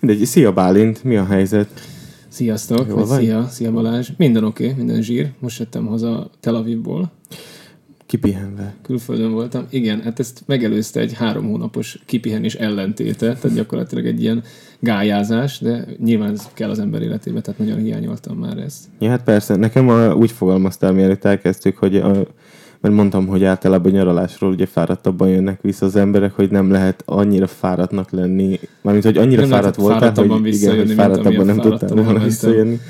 Mindegy, szia Bálint, mi a helyzet? Sziasztok, Jól vagy szia, szia Balázs. Minden oké, okay, minden zsír. Most jöttem haza Tel Avivból, Kipihenve. külföldön voltam. Igen, hát ezt megelőzte egy három hónapos kipihenés ellentéte, tehát gyakorlatilag egy ilyen gályázás, de nyilván ez kell az ember életébe, tehát nagyon hiányoltam már ezt. Ja, hát persze, nekem a, úgy fogalmaztál, mielőtt elkezdtük, hogy a, mert mondtam, hogy általában nyaralásról ugye fáradtabban jönnek vissza az emberek, hogy nem lehet annyira fáradtnak lenni, mármint, hogy annyira Nem fáradt voltál, hogy igen, hogy fáradtabban nem tudtál volna visszajönni.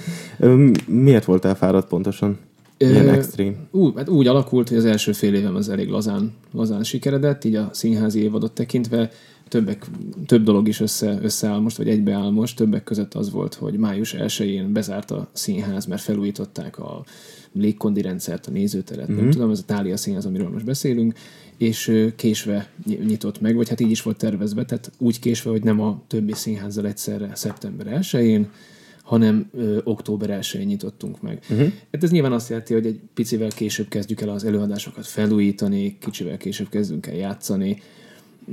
Miért voltál fáradt pontosan? Ilyen extrém. Ú, hát úgy alakult, hogy az első fél évem az elég lazán, lazán sikeredett, így a színházi évadot tekintve többek, több dolog is össze, összeáll most, vagy egybeáll most. Többek között az volt, hogy május 1-én bezárt a színház, mert felújították a légkondi rendszert, a nézőteret, mm-hmm. nem tudom, ez a Tália színház, amiről most beszélünk, és késve ny- nyitott meg, vagy hát így is volt tervezve, tehát úgy késve, hogy nem a többi színházzal egyszerre szeptember 1-én, hanem ö, október 1-én nyitottunk meg. Uh-huh. Hát ez nyilván azt jelenti, hogy egy picivel később kezdjük el az előadásokat felújítani, kicsivel később kezdünk el játszani,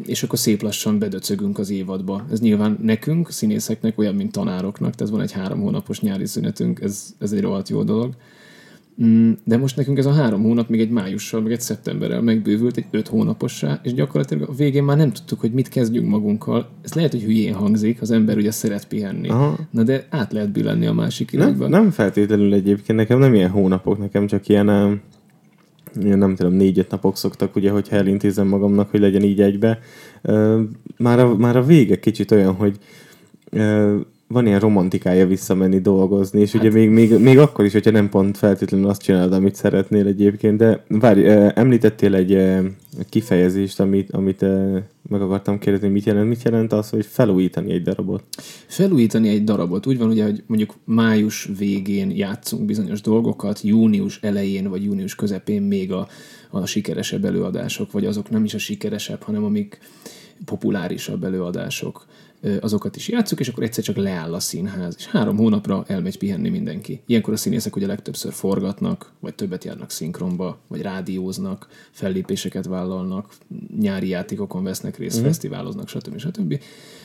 és akkor szép lassan bedöcögünk az évadba. Ez nyilván nekünk, színészeknek olyan, mint tanároknak, tehát van egy három hónapos nyári szünetünk, ez, ez egy rohadt jó dolog. Mm, De most nekünk ez a három hónap még egy májussal, meg egy szeptemberrel megbővült egy öt hónapossá, és gyakorlatilag a végén már nem tudtuk, hogy mit kezdjünk magunkkal. Ez lehet, hogy hülyén hangzik, az ember ugye szeret pihenni. Aha. Na de át lehet billenni a másik Nem, irányba. nem feltétlenül egyébként, nekem nem ilyen hónapok, nekem csak ilyen, ilyen nem tudom, négy-öt napok szoktak, ugye, hogyha elintézem magamnak, hogy legyen így egybe. Már a, már a vége kicsit olyan, hogy van ilyen romantikája visszamenni dolgozni, és hát, ugye még, még, még akkor is, hogyha nem pont feltétlenül azt csinálod, amit szeretnél egyébként, de várj, említettél egy kifejezést, amit, amit meg akartam kérdezni, mit jelent, mit jelent az, hogy felújítani egy darabot? Felújítani egy darabot. Úgy van ugye, hogy mondjuk május végén játszunk bizonyos dolgokat, június elején vagy június közepén még a, a sikeresebb előadások, vagy azok nem is a sikeresebb, hanem amik populárisabb előadások, azokat is játszuk, és akkor egyszer csak leáll a színház, és három hónapra elmegy pihenni mindenki. Ilyenkor a színészek ugye legtöbbször forgatnak, vagy többet járnak szinkronba, vagy rádióznak, fellépéseket vállalnak, nyári játékokon vesznek részt, mm. fesztiváloznak, stb. stb.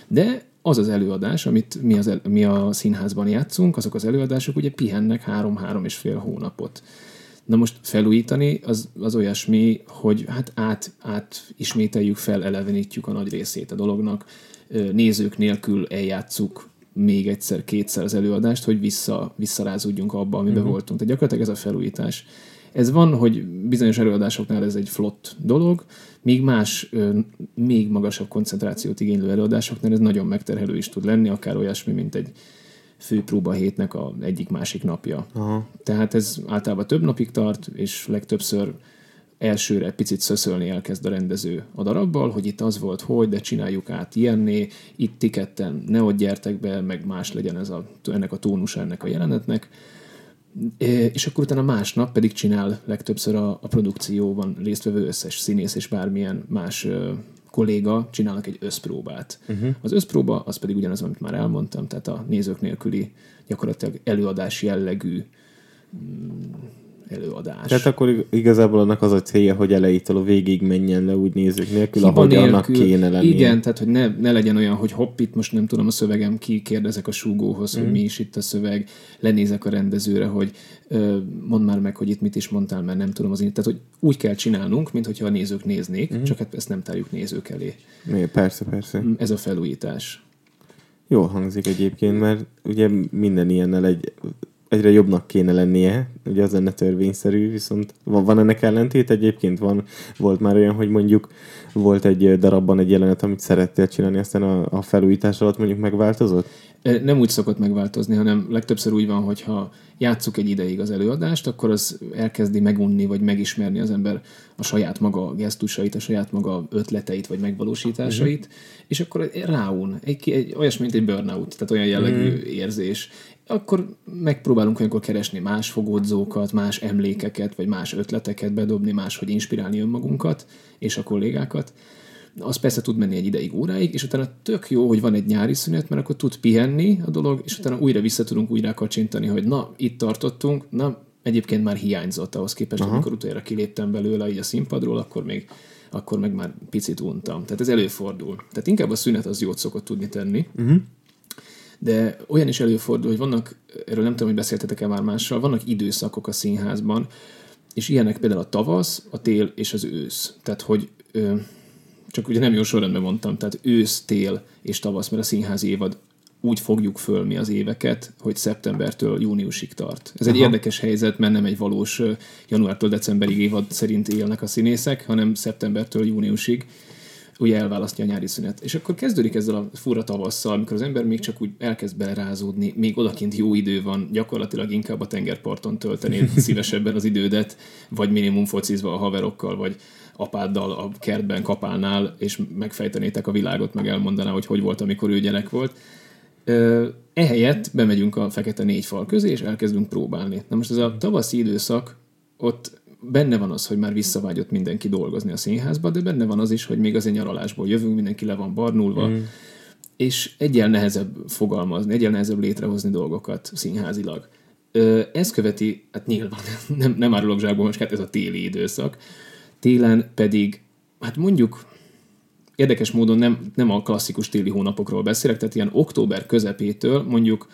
De az az előadás, amit mi, az el, mi a színházban játszunk, azok az előadások ugye pihennek három-három és fél hónapot. Na most felújítani az, az olyasmi, hogy hát át, át ismételjük fel, elevenítjük a nagy részét a dolognak, nézők nélkül eljátszuk még egyszer, kétszer az előadást, hogy vissza, visszarázódjunk abba, amiben uh-huh. voltunk. Tehát gyakorlatilag ez a felújítás. Ez van, hogy bizonyos előadásoknál ez egy flott dolog, míg más, még magasabb koncentrációt igénylő előadásoknál ez nagyon megterhelő is tud lenni, akár olyasmi, mint egy főpróba hétnek a egyik-másik napja. Aha. Tehát ez általában több napig tart, és legtöbbször elsőre picit szöszölni elkezd a rendező a darabbal, hogy itt az volt, hogy, de csináljuk át ilyenné, itt ti ketten ne ott gyertek be, meg más legyen ez a, ennek a tónusa ennek a jelenetnek. És akkor utána másnap pedig csinál legtöbbször a, a produkcióban résztvevő összes színész és bármilyen más kolléga csinálnak egy összpróbát. Uh-huh. Az összpróba az pedig ugyanaz, amit már elmondtam, tehát a nézők nélküli gyakorlatilag előadás jellegű mm, előadás. Tehát akkor ig- igazából annak az a célja, hogy elejétől a végig menjen le úgy nézők nélkül, Hiba ahogy annak nélkül. kéne lennie. Igen, tehát hogy ne, ne legyen olyan, hogy hopp, itt most nem tudom a szövegem, ki kérdezek a súgóhoz, Mhm. hogy mi is itt a szöveg, lenézek a rendezőre, hogy ö, mondd már meg, hogy itt mit is mondtál, mert nem tudom az én. Tehát, hogy úgy kell csinálnunk, mint hogyha a nézők néznék, Mhm. csak hát ezt nem tárjuk nézők elé. Mi- Persze, persze. Ez a felújítás. Jól hangzik egyébként, mert ugye minden ilyennel egy, egyre jobbnak kéne lennie, ugye az lenne törvényszerű, viszont van, van ennek ellentét egyébként? Van, volt már olyan, hogy mondjuk volt egy darabban egy jelenet, amit szerettél csinálni, aztán a, a felújítás alatt mondjuk megváltozott? Nem úgy szokott megváltozni, hanem legtöbbször úgy van, hogy ha játsszuk egy ideig az előadást, akkor az elkezdi megunni, vagy megismerni az ember a saját maga gesztusait, a saját maga ötleteit, vagy megvalósításait, uh-huh. és akkor ráun. Egy, egy, olyasmi, mint egy burnout, tehát olyan jellegű uh-huh. érzés. Akkor megpróbálunk olyankor keresni más fogódzókat, más emlékeket, vagy más ötleteket bedobni, máshogy inspirálni önmagunkat és a kollégákat az persze tud menni egy ideig, óráig, és utána tök jó, hogy van egy nyári szünet, mert akkor tud pihenni a dolog, és utána újra vissza tudunk újra kacsintani, hogy na, itt tartottunk, na, egyébként már hiányzott ahhoz képest, Aha. amikor utoljára kiléptem belőle így a színpadról, akkor még akkor meg már picit untam. Tehát ez előfordul. Tehát inkább a szünet az jót szokott tudni tenni. Uh-huh. De olyan is előfordul, hogy vannak, erről nem tudom, hogy beszéltetek-e már mással, vannak időszakok a színházban, és ilyenek például a tavasz, a tél és az ősz. Tehát, hogy ö, csak ugye nem jó sorrendben mondtam, tehát ősz, tél és tavasz, mert a színházi évad úgy fogjuk föl mi az éveket, hogy szeptembertől júniusig tart. Ez Aha. egy érdekes helyzet, mert nem egy valós januártól decemberig évad szerint élnek a színészek, hanem szeptembertől júniusig ugye elválasztja a nyári szünet. És akkor kezdődik ezzel a fura tavasszal, amikor az ember még csak úgy elkezd belerázódni, még odakint jó idő van, gyakorlatilag inkább a tengerparton töltenéd szívesebben az idődet, vagy minimum focizva a haverokkal, vagy apáddal a kertben kapálnál, és megfejtenétek a világot, meg elmondaná, hogy hogy volt, amikor ő gyerek volt. Ehelyett bemegyünk a fekete négy fal közé, és elkezdünk próbálni. Na most ez a tavaszi időszak, ott benne van az, hogy már visszavágyott mindenki dolgozni a színházba, de benne van az is, hogy még az egy nyaralásból jövünk, mindenki le van barnulva, mm. és egyel nehezebb fogalmazni, egyel nehezebb létrehozni dolgokat színházilag. Ez követi, hát nyilván nem, nem árulok zsákból, most hát ez a téli időszak. Télen pedig, hát mondjuk érdekes módon nem, nem a klasszikus téli hónapokról beszélek, tehát ilyen október közepétől mondjuk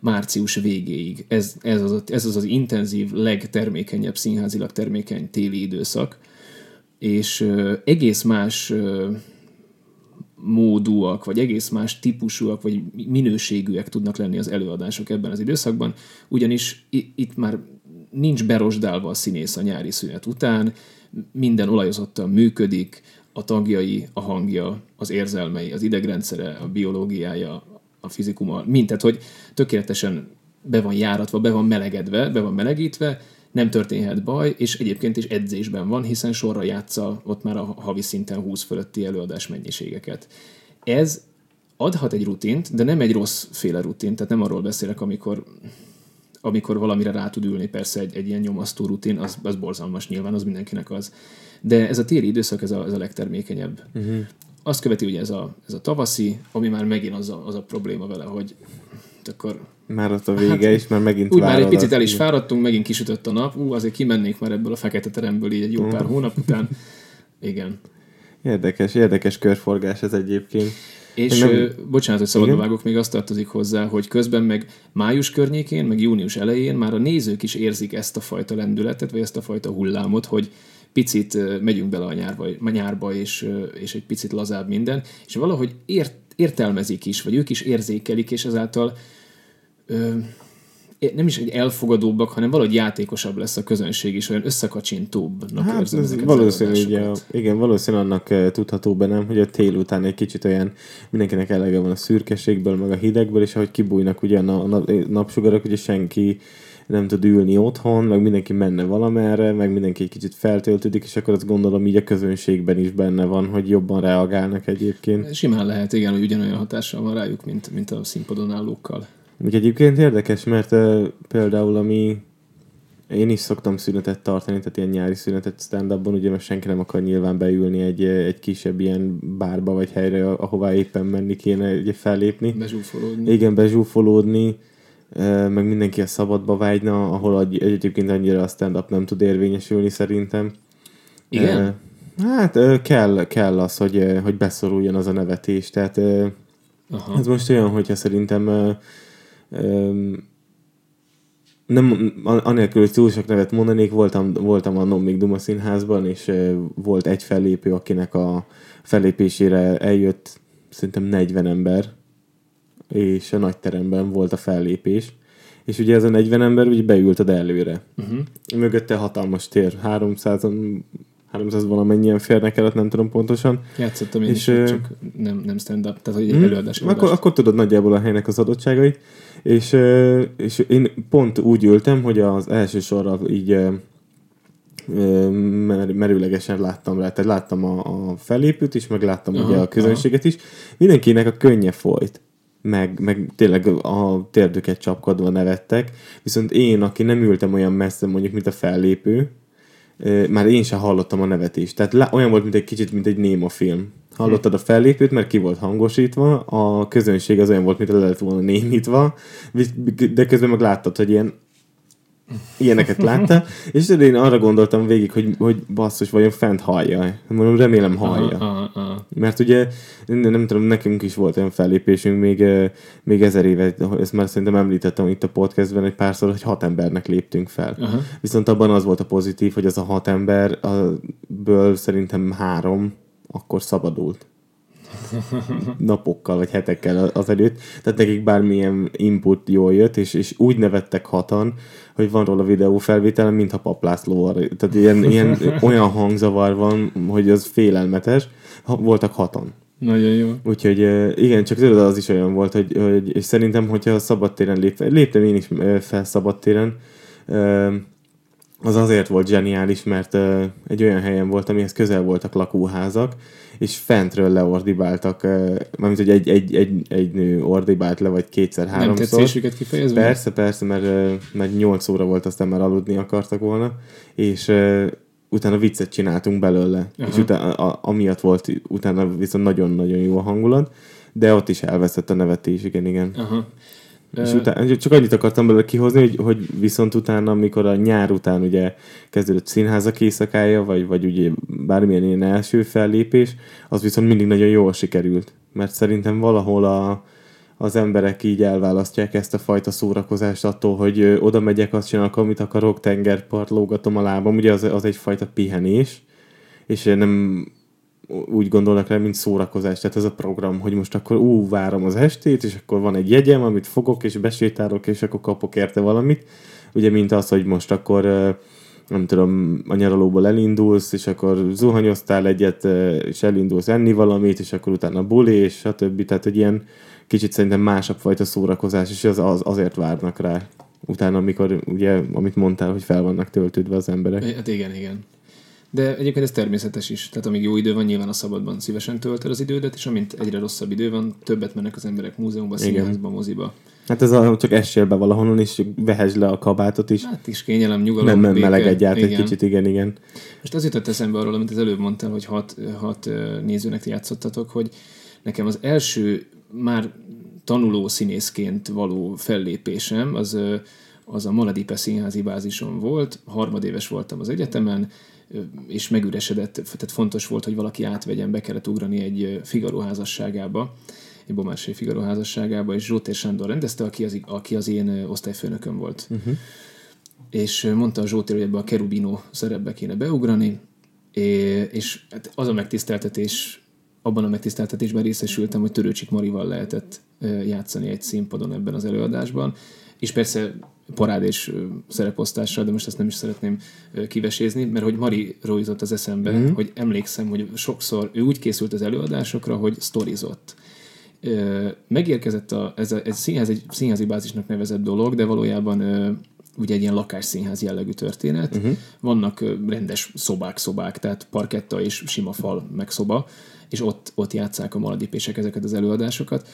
március végéig. Ez, ez, az, ez az az intenzív, legtermékenyebb, színházilag termékeny téli időszak, és ö, egész más ö, módúak, vagy egész más típusúak, vagy minőségűek tudnak lenni az előadások ebben az időszakban, ugyanis itt már nincs berosdálva a színész a nyári szünet után, minden olajozottan működik, a tagjai, a hangja, az érzelmei, az idegrendszere, a biológiája, a fizikuma, mind, tehát hogy tökéletesen be van járatva, be van melegedve, be van melegítve, nem történhet baj, és egyébként is edzésben van, hiszen sorra játsza ott már a havi szinten 20 fölötti előadás mennyiségeket. Ez adhat egy rutint, de nem egy rossz féle rutint, tehát nem arról beszélek, amikor amikor valamire rá tud ülni, persze egy, egy ilyen nyomasztó rutin, az, az borzalmas nyilván, az mindenkinek az. De ez a téli időszak, ez a, ez a legtermékenyebb. Uh-huh azt követi ugye ez a, ez a tavaszi, ami már megint az a, az a probléma vele, hogy akkor... Már ott a vége hát, is, már megint Úgy már egy picit el is fáradtunk, megint kisütött a nap, ú, azért kimennék már ebből a fekete teremből így egy jó pár mm. hónap után. Igen. Érdekes, érdekes körforgás ez egyébként. És nem... ö, bocsánat, hogy szabadba vágok, még azt tartozik hozzá, hogy közben meg május környékén, meg június elején már a nézők is érzik ezt a fajta lendületet, vagy ezt a fajta hullámot, hogy picit megyünk bele a nyárba, a nyárba és, és egy picit lazább minden, és valahogy ért, értelmezik is, vagy ők is érzékelik, és ezáltal ö, nem is egy elfogadóbbak, hanem valahogy játékosabb lesz a közönség is, olyan összekacsintóbbnak hát, érzem ez valószínű, ugye, igen, valószínű annak tudható be, nem, hogy a tél után egy kicsit olyan mindenkinek elege van a szürkeségből, meg a hidegből, és ahogy kibújnak ugye a napsugarak, ugye senki nem tud ülni otthon, meg mindenki menne valamerre, meg mindenki egy kicsit feltöltődik, és akkor azt gondolom így a közönségben is benne van, hogy jobban reagálnak egyébként. Simán lehet, igen, hogy ugyanolyan hatással van rájuk, mint, mint a színpadon állókkal. Még egyébként érdekes, mert uh, például ami én is szoktam szünetet tartani, tehát ilyen nyári szünetet stand ugye mert senki nem akar nyilván beülni egy, egy kisebb ilyen bárba vagy helyre, ahová éppen menni kéne ugye fellépni. Bezsúfolódni. Igen, bezsúfolódni meg mindenki a szabadba vágyna, ahol egyébként annyira a stand-up nem tud érvényesülni szerintem. Igen? Hát kell, kell az, hogy, hogy beszoruljon az a nevetés. Tehát Aha. ez most olyan, hogyha szerintem nem, anélkül, hogy túl sok nevet mondanék, voltam, voltam a még Duma színházban, és volt egy fellépő, akinek a fellépésére eljött szerintem 40 ember, és a nagy teremben volt a fellépés, és ugye ez a 40 ember úgy beült az előre. Uh-huh. Mögötte hatalmas tér, 300 300 valamennyien férnek el, nem tudom pontosan. Játszottam én és, is, csak nem, nem stand-up, tehát hogy egy mm, előadás. Akkor, akkor tudod nagyjából a helynek az adottságait, és, és én pont úgy ültem, hogy az első sorra így merőlegesen láttam rá, tehát láttam a, a felépőt is, meg láttam aha, ugye a közönséget aha. is. Mindenkinek a könnye folyt meg, meg tényleg a térdüket csapkodva nevettek, viszont én, aki nem ültem olyan messze mondjuk, mint a fellépő, már én sem hallottam a nevetést. Tehát olyan volt, mint egy kicsit, mint egy néma film. Hallottad a fellépőt, mert ki volt hangosítva, a közönség az olyan volt, mint le lett volna némítva, de közben meg láttad, hogy ilyen ilyeneket látta, és én arra gondoltam végig, hogy, hogy basszus, vajon fent hallja. Mondom, remélem hallja. Aha, aha. Mert ugye, nem, nem tudom, nekünk is volt olyan fellépésünk még, még ezer éve, ezt már szerintem említettem itt a podcastben egy párszor, hogy hat embernek léptünk fel. Aha. Viszont abban az volt a pozitív, hogy az a hat ember, ből szerintem három akkor szabadult napokkal vagy hetekkel az előtt. Tehát nekik bármilyen input jól jött, és, és úgy nevettek hatan, hogy van róla videó felvételen, mintha paplászló. Tehát ilyen, ilyen, olyan hangzavar van, hogy az félelmetes. Ha, voltak hatan. Nagyon jó. Úgyhogy igen, csak tudod, az is olyan volt, hogy, hogy és szerintem, hogyha szabadtéren lép, léptem én is fel szabadtéren, az azért volt zseniális, mert egy olyan helyen volt, amihez közel voltak lakóházak, és fentről leordibáltak, mármint, hogy egy, egy, egy, egy nő ordibált le, vagy kétszer-háromszor. Nem tetszésüket kifejezve? Persze, persze, mert, mert 8 óra volt, aztán már aludni akartak volna, és utána viccet csináltunk belőle, Aha. és utána, a, amiatt volt utána viszont nagyon-nagyon jó a hangulat, de ott is elveszett a nevetés, igen, igen. Aha. És utána, csak annyit akartam belőle kihozni, hogy, hogy viszont utána, amikor a nyár után ugye kezdődött színházak éjszakája, vagy, vagy ugye bármilyen ilyen első fellépés, az viszont mindig nagyon jól sikerült. Mert szerintem valahol a, az emberek így elválasztják ezt a fajta szórakozást attól, hogy oda megyek, azt csinálok, amit akarok, tengerpart, lógatom a lábam, ugye az, az egyfajta pihenés, és nem úgy gondolnak rá, mint szórakozás. Tehát ez a program, hogy most akkor ú, várom az estét, és akkor van egy jegyem, amit fogok, és besétálok, és akkor kapok érte valamit. Ugye, mint az, hogy most akkor nem tudom, a nyaralóból elindulsz, és akkor zuhanyoztál egyet, és elindulsz enni valamit, és akkor utána buli, és stb. Tehát egy ilyen kicsit szerintem másabb fajta szórakozás, és az, az azért várnak rá. Utána, amikor ugye, amit mondtál, hogy fel vannak töltődve az emberek. Hát igen, igen. De egyébként ez természetes is. Tehát amíg jó idő van, nyilván a szabadban szívesen töltöd az idődet, és amint egyre rosszabb idő van, többet mennek az emberek múzeumba, színházba, moziba. Hát ez a, csak essél be valahonnan, és vehesd le a kabátot is. Hát is kényelem, nyugalom, Nem, nem melegedj át egy kicsit, igen, igen. Most az jutott eszembe arról, amit az előbb mondtál, hogy hat, hat nézőnek játszottatok, hogy nekem az első már tanuló színészként való fellépésem, az, az a Maladipe színházi bázison volt, harmadéves voltam az egyetemen, és megüresedett, tehát fontos volt, hogy valaki átvegyen, be kellett ugrani egy Figaro házasságába, egy Bomársai Figaro házasságába, és Zsótér Sándor rendezte, aki az, aki az én osztályfőnököm volt. Uh-huh. És mondta a Zsótér, hogy ebbe a Kerubino szerepbe kéne beugrani, és hát az a megtiszteltetés, abban a megtiszteltetésben részesültem, hogy Törőcsik Marival lehetett játszani egy színpadon ebben az előadásban, és persze parád és szereposztással, de most ezt nem is szeretném kivesézni, mert hogy Mari róizott az eszembe, mm-hmm. hogy emlékszem, hogy sokszor ő úgy készült az előadásokra, hogy sztorizott. Megérkezett a, ez, a, ez színház, egy színházi bázisnak nevezett dolog, de valójában ugye egy ilyen lakásszínház jellegű történet. Uh-huh. Vannak rendes szobák, szobák, tehát parketta és sima fal, meg szoba, és ott, ott játszák a maladipések ezeket az előadásokat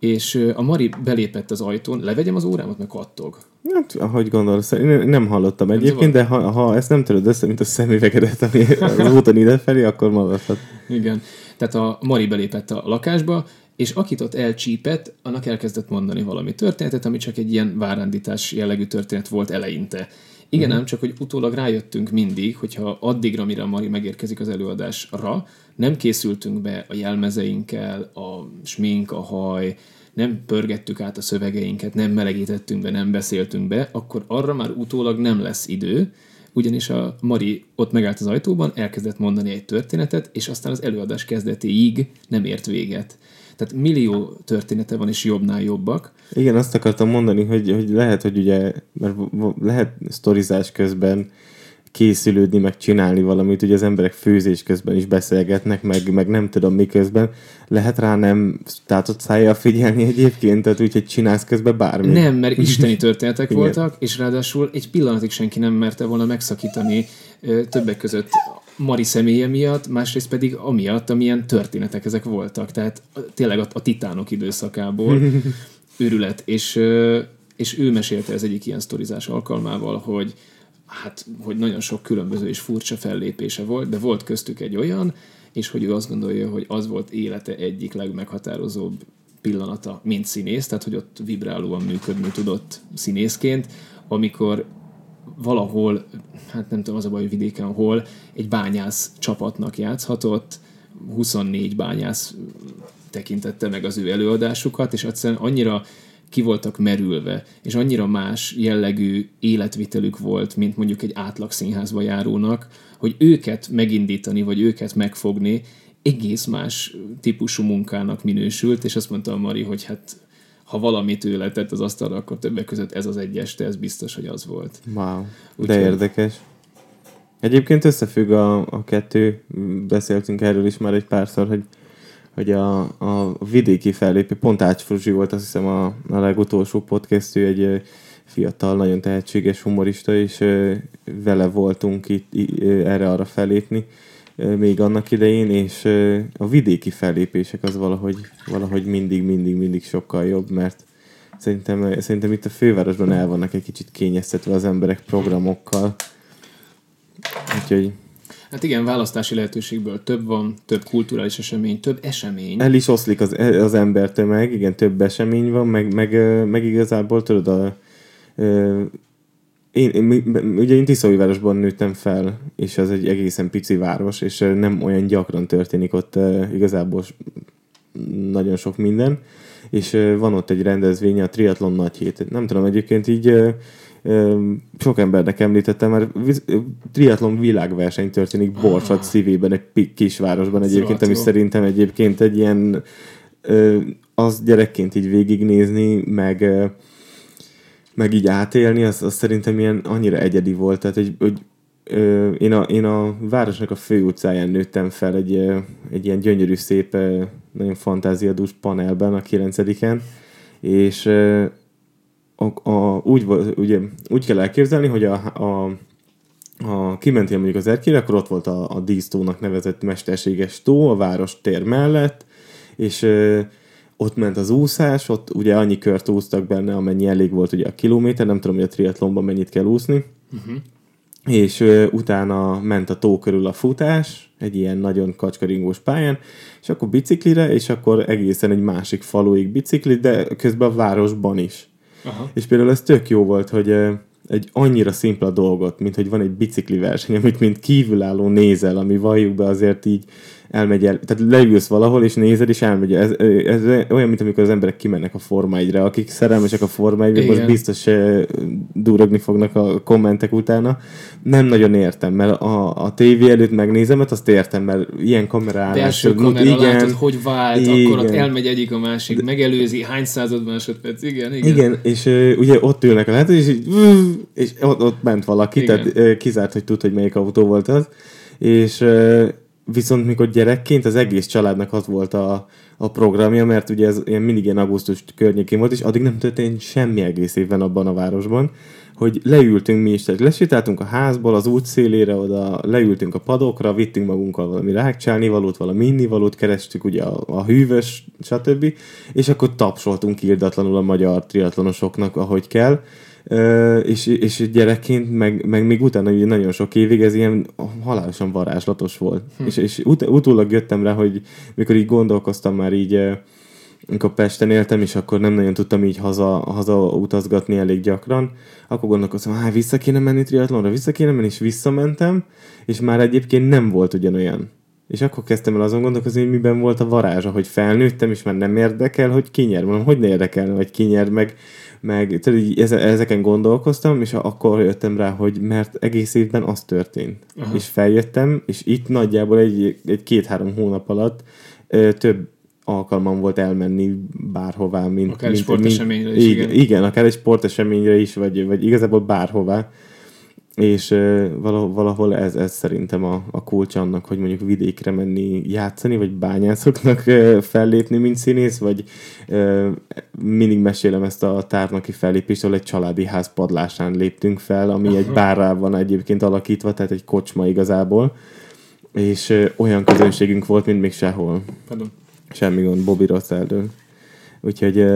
és a Mari belépett az ajtón, levegyem az órámat, meg kattog. Hát, ahogy gondolsz, én nem hallottam egyébként, de ha, ha ezt nem töröd össze, mint a szemüvegedet, ami az úton idefelé, akkor maradhat. Igen. Tehát a Mari belépett a lakásba, és akit ott elcsípett, annak elkezdett mondani valami történetet, ami csak egy ilyen várándítás jellegű történet volt eleinte. Igen, uh-huh. ám csak, hogy utólag rájöttünk mindig, hogyha addigra, mire a Mari megérkezik az előadásra, nem készültünk be a jelmezeinkkel, a smink, a haj, nem pörgettük át a szövegeinket, nem melegítettünk be, nem beszéltünk be, akkor arra már utólag nem lesz idő, ugyanis a Mari ott megállt az ajtóban, elkezdett mondani egy történetet, és aztán az előadás kezdetéig nem ért véget. Tehát millió története van, és jobbnál jobbak. Igen, azt akartam mondani, hogy, hogy lehet, hogy ugye, mert lehet sztorizás közben készülődni, meg csinálni valamit, ugye az emberek főzés közben is beszélgetnek, meg, meg nem tudom miközben. Lehet rá nem tátott szájjal figyelni egyébként, tehát úgyhogy csinálsz közben bármit. Nem, mert isteni történetek voltak, és ráadásul egy pillanatig senki nem merte volna megszakítani többek között Mari személye miatt, másrészt pedig amiatt, amilyen történetek ezek voltak. Tehát tényleg a, a titánok időszakából őrület. És, és ő mesélte ez egyik ilyen sztorizás alkalmával, hogy hát, hogy nagyon sok különböző és furcsa fellépése volt, de volt köztük egy olyan, és hogy ő azt gondolja, hogy az volt élete egyik legmeghatározóbb pillanata, mint színész, tehát hogy ott vibrálóan működni tudott színészként, amikor valahol, hát nem tudom, az a baj, hogy vidéken hol, egy bányász csapatnak játszhatott, 24 bányász tekintette meg az ő előadásukat, és egyszerűen annyira ki voltak merülve, és annyira más jellegű életvitelük volt, mint mondjuk egy átlag színházba járónak, hogy őket megindítani, vagy őket megfogni egész más típusú munkának minősült, és azt mondta a Mari, hogy hát ha valamit ő letett az asztalra, akkor többek között ez az egy este, ez biztos, hogy az volt. Wow, Úgy de érdekes. Egyébként összefügg a, a kettő, beszéltünk erről is már egy párszor, hogy hogy a, a vidéki fellépő, pont Ács Fruzsi volt azt hiszem a, a legutolsó podcast, ő egy fiatal, nagyon tehetséges humorista, és vele voltunk itt erre-arra fellépni még annak idején, és a vidéki fellépések az valahogy, valahogy mindig, mindig, mindig sokkal jobb, mert szerintem, szerintem itt a fővárosban el vannak egy kicsit kényeztetve az emberek programokkal. Úgyhogy Hát igen, választási lehetőségből több van, több kulturális esemény, több esemény. El is oszlik az, az embertömeg, igen, több esemény van, meg, meg, meg igazából tudod, a, én, én, ugye én Tiszaújvárosban nőttem fel, és az egy egészen pici város, és nem olyan gyakran történik ott igazából nagyon sok minden, és van ott egy rendezvény, a Triathlon nagy hét. Nem tudom, egyébként így sok embernek említettem, mert triatlon világverseny történik Borsod szívében, egy kisvárosban egyébként, ami szerintem egyébként egy ilyen az gyerekként így végignézni, meg meg így átélni, az, az szerintem ilyen annyira egyedi volt, tehát egy, hogy ö, én, a, én a városnak a fő utcáján nőttem fel egy, egy ilyen gyönyörű, szép, nagyon fantáziadús panelben a 9-en, és a, a, úgy, ugye, úgy kell elképzelni, hogy a, a, a kimentél mondjuk az erkére, akkor ott volt a, a dísztónak nevezett mesterséges tó a város tér mellett, és ö, ott ment az úszás, ott ugye annyi kört úsztak benne, amennyi elég volt ugye a kilométer, nem tudom, hogy a triatlonban mennyit kell úszni, uh-huh. és ö, utána ment a tó körül a futás, egy ilyen nagyon kacskaringós pályán, és akkor biciklire, és akkor egészen egy másik faluig bicikli, de közben a városban is. Aha. És például ez tök jó volt, hogy egy annyira szimpla dolgot, mint hogy van egy bicikli verseny, amit mint kívülálló nézel, ami valljuk be azért így elmegy el, tehát leülsz valahol, és nézed, és elmegy. Ez, ez olyan, mint amikor az emberek kimennek a Forma akik szerelmesek a Forma 1 most biztos durogni fognak a kommentek utána. Nem nagyon értem, mert a, a tévé előtt megnézem, mert azt értem, mert ilyen kamerálás. Belső kamera igen, látod, hogy vált, igen. akkor ott elmegy egyik a másik, megelőzi, hány század másodperc, igen, igen. Igen, és uh, ugye ott ülnek a lehet, és, így, és ott, ott ment valaki, igen. tehát uh, kizárt, hogy tud, hogy melyik autó volt az, és uh, Viszont mikor gyerekként az egész családnak az volt a, a programja, mert ugye ez ilyen mindig ilyen augusztus környékén volt, és addig nem történt semmi egész évben abban a városban, hogy leültünk mi is, tehát lesétáltunk a házból az út szélére, oda leültünk a padokra, vittünk magunkkal valami rákcsálni valót, valami valót, kerestük ugye a, a hűvös, stb. És akkor tapsoltunk írdatlanul a magyar triatlonosoknak, ahogy kell és, és gyerekként, meg, meg még utána ugye nagyon sok évig ez ilyen halálosan varázslatos volt. Hm. És, és ut- utólag jöttem rá, hogy mikor így gondolkoztam már így, amikor Pesten éltem, és akkor nem nagyon tudtam így haza, haza utazgatni elég gyakran, akkor gondolkoztam, hogy vissza kéne menni triatlonra, vissza kéne menni, és visszamentem, és már egyébként nem volt ugyanolyan. És akkor kezdtem el azon gondolkozni, hogy miben volt a varázsa, hogy felnőttem, és már nem érdekel, hogy ki nyer. Mondom, hogy ne érdekelne, hogy ki nyer, meg meg így ezeken gondolkoztam, és akkor jöttem rá, hogy mert egész évben az történt. Aha. És feljöttem, és itt nagyjából egy, egy két-három hónap alatt ö, több alkalmam volt elmenni bárhová, mint... Akár mint, sporteseményre is, igen. Igen, akár egy sporteseményre is, vagy, vagy igazából bárhová és valahol, valahol ez, ez szerintem a, a kulcs annak, hogy mondjuk vidékre menni játszani, vagy bányászoknak fellépni, mint színész, vagy mindig mesélem ezt a tárnoki fellépést, ahol egy családi ház padlásán léptünk fel, ami egy bárrá van egyébként alakítva, tehát egy kocsma igazából, és olyan közönségünk volt, mint még sehol. Pardon. Semmi gond, Bobby Ross Úgyhogy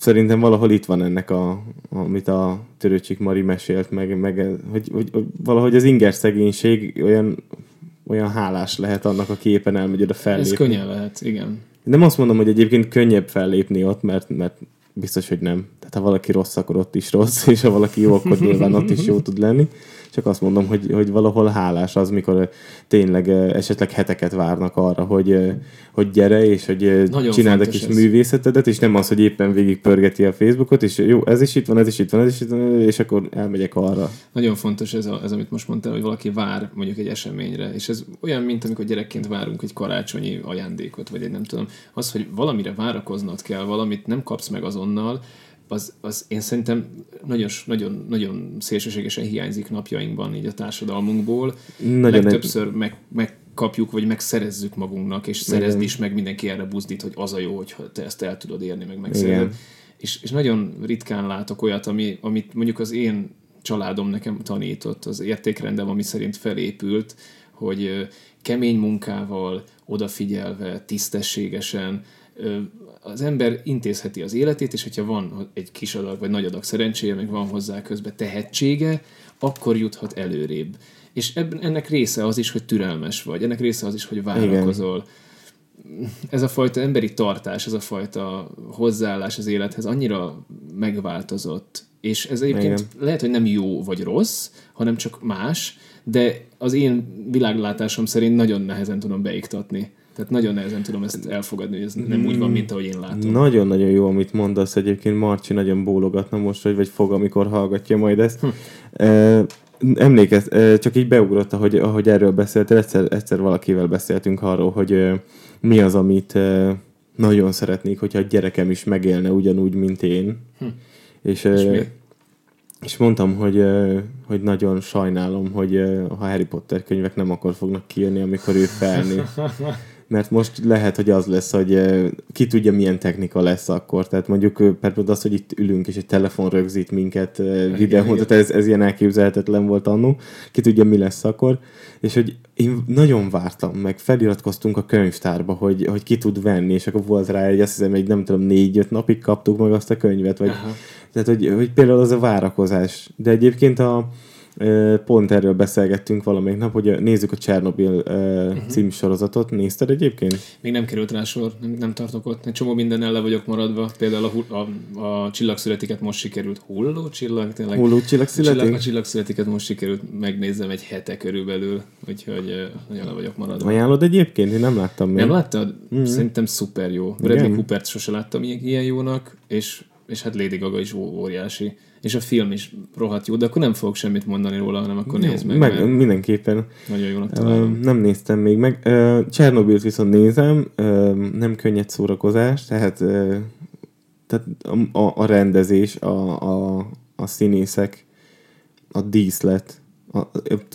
szerintem valahol itt van ennek, a, amit a Törőcsik Mari mesélt, meg, meg hogy, hogy, hogy valahogy az inger szegénység olyan, olyan hálás lehet annak, a képen elmegy oda fellépni. Ez könnyen lehet, igen. Nem azt mondom, hogy egyébként könnyebb fellépni ott, mert, mert biztos, hogy nem. Tehát ha valaki rossz, akkor ott is rossz, és ha valaki jó, akkor nyilván ott is jó tud lenni. Csak azt mondom, hogy, hogy valahol hálás az, mikor tényleg esetleg heteket várnak arra, hogy, hogy gyere, és hogy Nagyon csináld a kis ez. művészetedet, és nem az, hogy éppen végig pörgeti a Facebookot, és jó, ez is itt van, ez is itt van, ez is itt van, és akkor elmegyek arra. Nagyon fontos ez, a, ez amit most mondtál, hogy valaki vár mondjuk egy eseményre, és ez olyan, mint amikor gyerekként várunk egy karácsonyi ajándékot, vagy egy nem tudom, az, hogy valamire várakoznod kell, valamit nem kapsz meg azonnal, az, az én szerintem nagyon, nagyon, nagyon szélsőségesen hiányzik napjainkban így a társadalmunkból. Nagyon Legtöbbször egy... meg, megkapjuk, vagy megszerezzük magunknak, és szerezd is meg mindenki erre buzdít, hogy az a jó, hogy te ezt el tudod érni, meg megszerzed. És, és nagyon ritkán látok olyat, ami, amit mondjuk az én családom nekem tanított, az értékrendem, ami szerint felépült, hogy kemény munkával, odafigyelve, tisztességesen, az ember intézheti az életét, és hogyha van egy kis adag, vagy nagy adag szerencséje, meg van hozzá közben tehetsége, akkor juthat előrébb. És ebben, ennek része az is, hogy türelmes vagy, ennek része az is, hogy várakozol. Igen. Ez a fajta emberi tartás, ez a fajta hozzáállás az élethez annyira megváltozott, és ez egyébként Igen. lehet, hogy nem jó vagy rossz, hanem csak más, de az én világlátásom szerint nagyon nehezen tudom beiktatni. Tehát nagyon nehezen tudom ezt elfogadni, hogy ez nem úgy van, mint ahogy én látom. Nagyon-nagyon jó, amit mondasz. Egyébként Marci nagyon bólogatna most, hogy vagy fog, amikor hallgatja majd ezt. Hm. Uh, emlékez, csak így beugrott, ahogy, ahogy erről beszéltél, egyszer, egyszer valakivel beszéltünk arról, hogy mi az, amit nagyon szeretnék, hogyha a gyerekem is megélne ugyanúgy, mint én. Hm. És, és, és mondtam, hogy, hogy nagyon sajnálom, hogy a Harry Potter könyvek nem akkor fognak kijönni, amikor ő felnő. mert most lehet, hogy az lesz, hogy ki tudja, milyen technika lesz akkor. Tehát mondjuk például az, hogy itt ülünk, és egy telefon rögzít minket videón, tehát ez, ez ilyen elképzelhetetlen volt annó. Ki tudja, mi lesz akkor. És hogy én nagyon vártam, meg feliratkoztunk a könyvtárba, hogy, hogy ki tud venni, és akkor volt rá egy, azt hiszem, egy nem tudom, négy-öt napig kaptuk meg azt a könyvet, vagy, tehát, hogy, hogy például az a várakozás. De egyébként a, Pont erről beszélgettünk valamelyik nap, hogy nézzük a Csernobil uh-huh. című sorozatot. Nézted egyébként? Még nem került rá sor, nem, nem tartok ott. Egy csomó minden le vagyok maradva. Például a, a, a csillagszületiket most sikerült. Hulló csillag? Tényleg? Hulló csillagszületik? A, csillag, a csillagszületiket most sikerült megnézzem egy hete körülbelül, úgyhogy nagyon le vagyok maradva. Ajánlod egyébként? Én nem láttam még. Nem láttad? Mm-hmm. Szerintem szuper jó. Bradley Coopert sose láttam ilyen jónak, és, és hát Lady Gaga is óriási és a film is rohadt jó, de akkor nem fogok semmit mondani róla, hanem akkor nézd meg. meg mindenképpen. Nagyon jónak találom. Uh, nem néztem még meg. Uh, Csernobilt viszont nézem, uh, nem könnyed szórakozás, tehát, uh, tehát a, a, a rendezés, a, a, a színészek, a díszlet, a,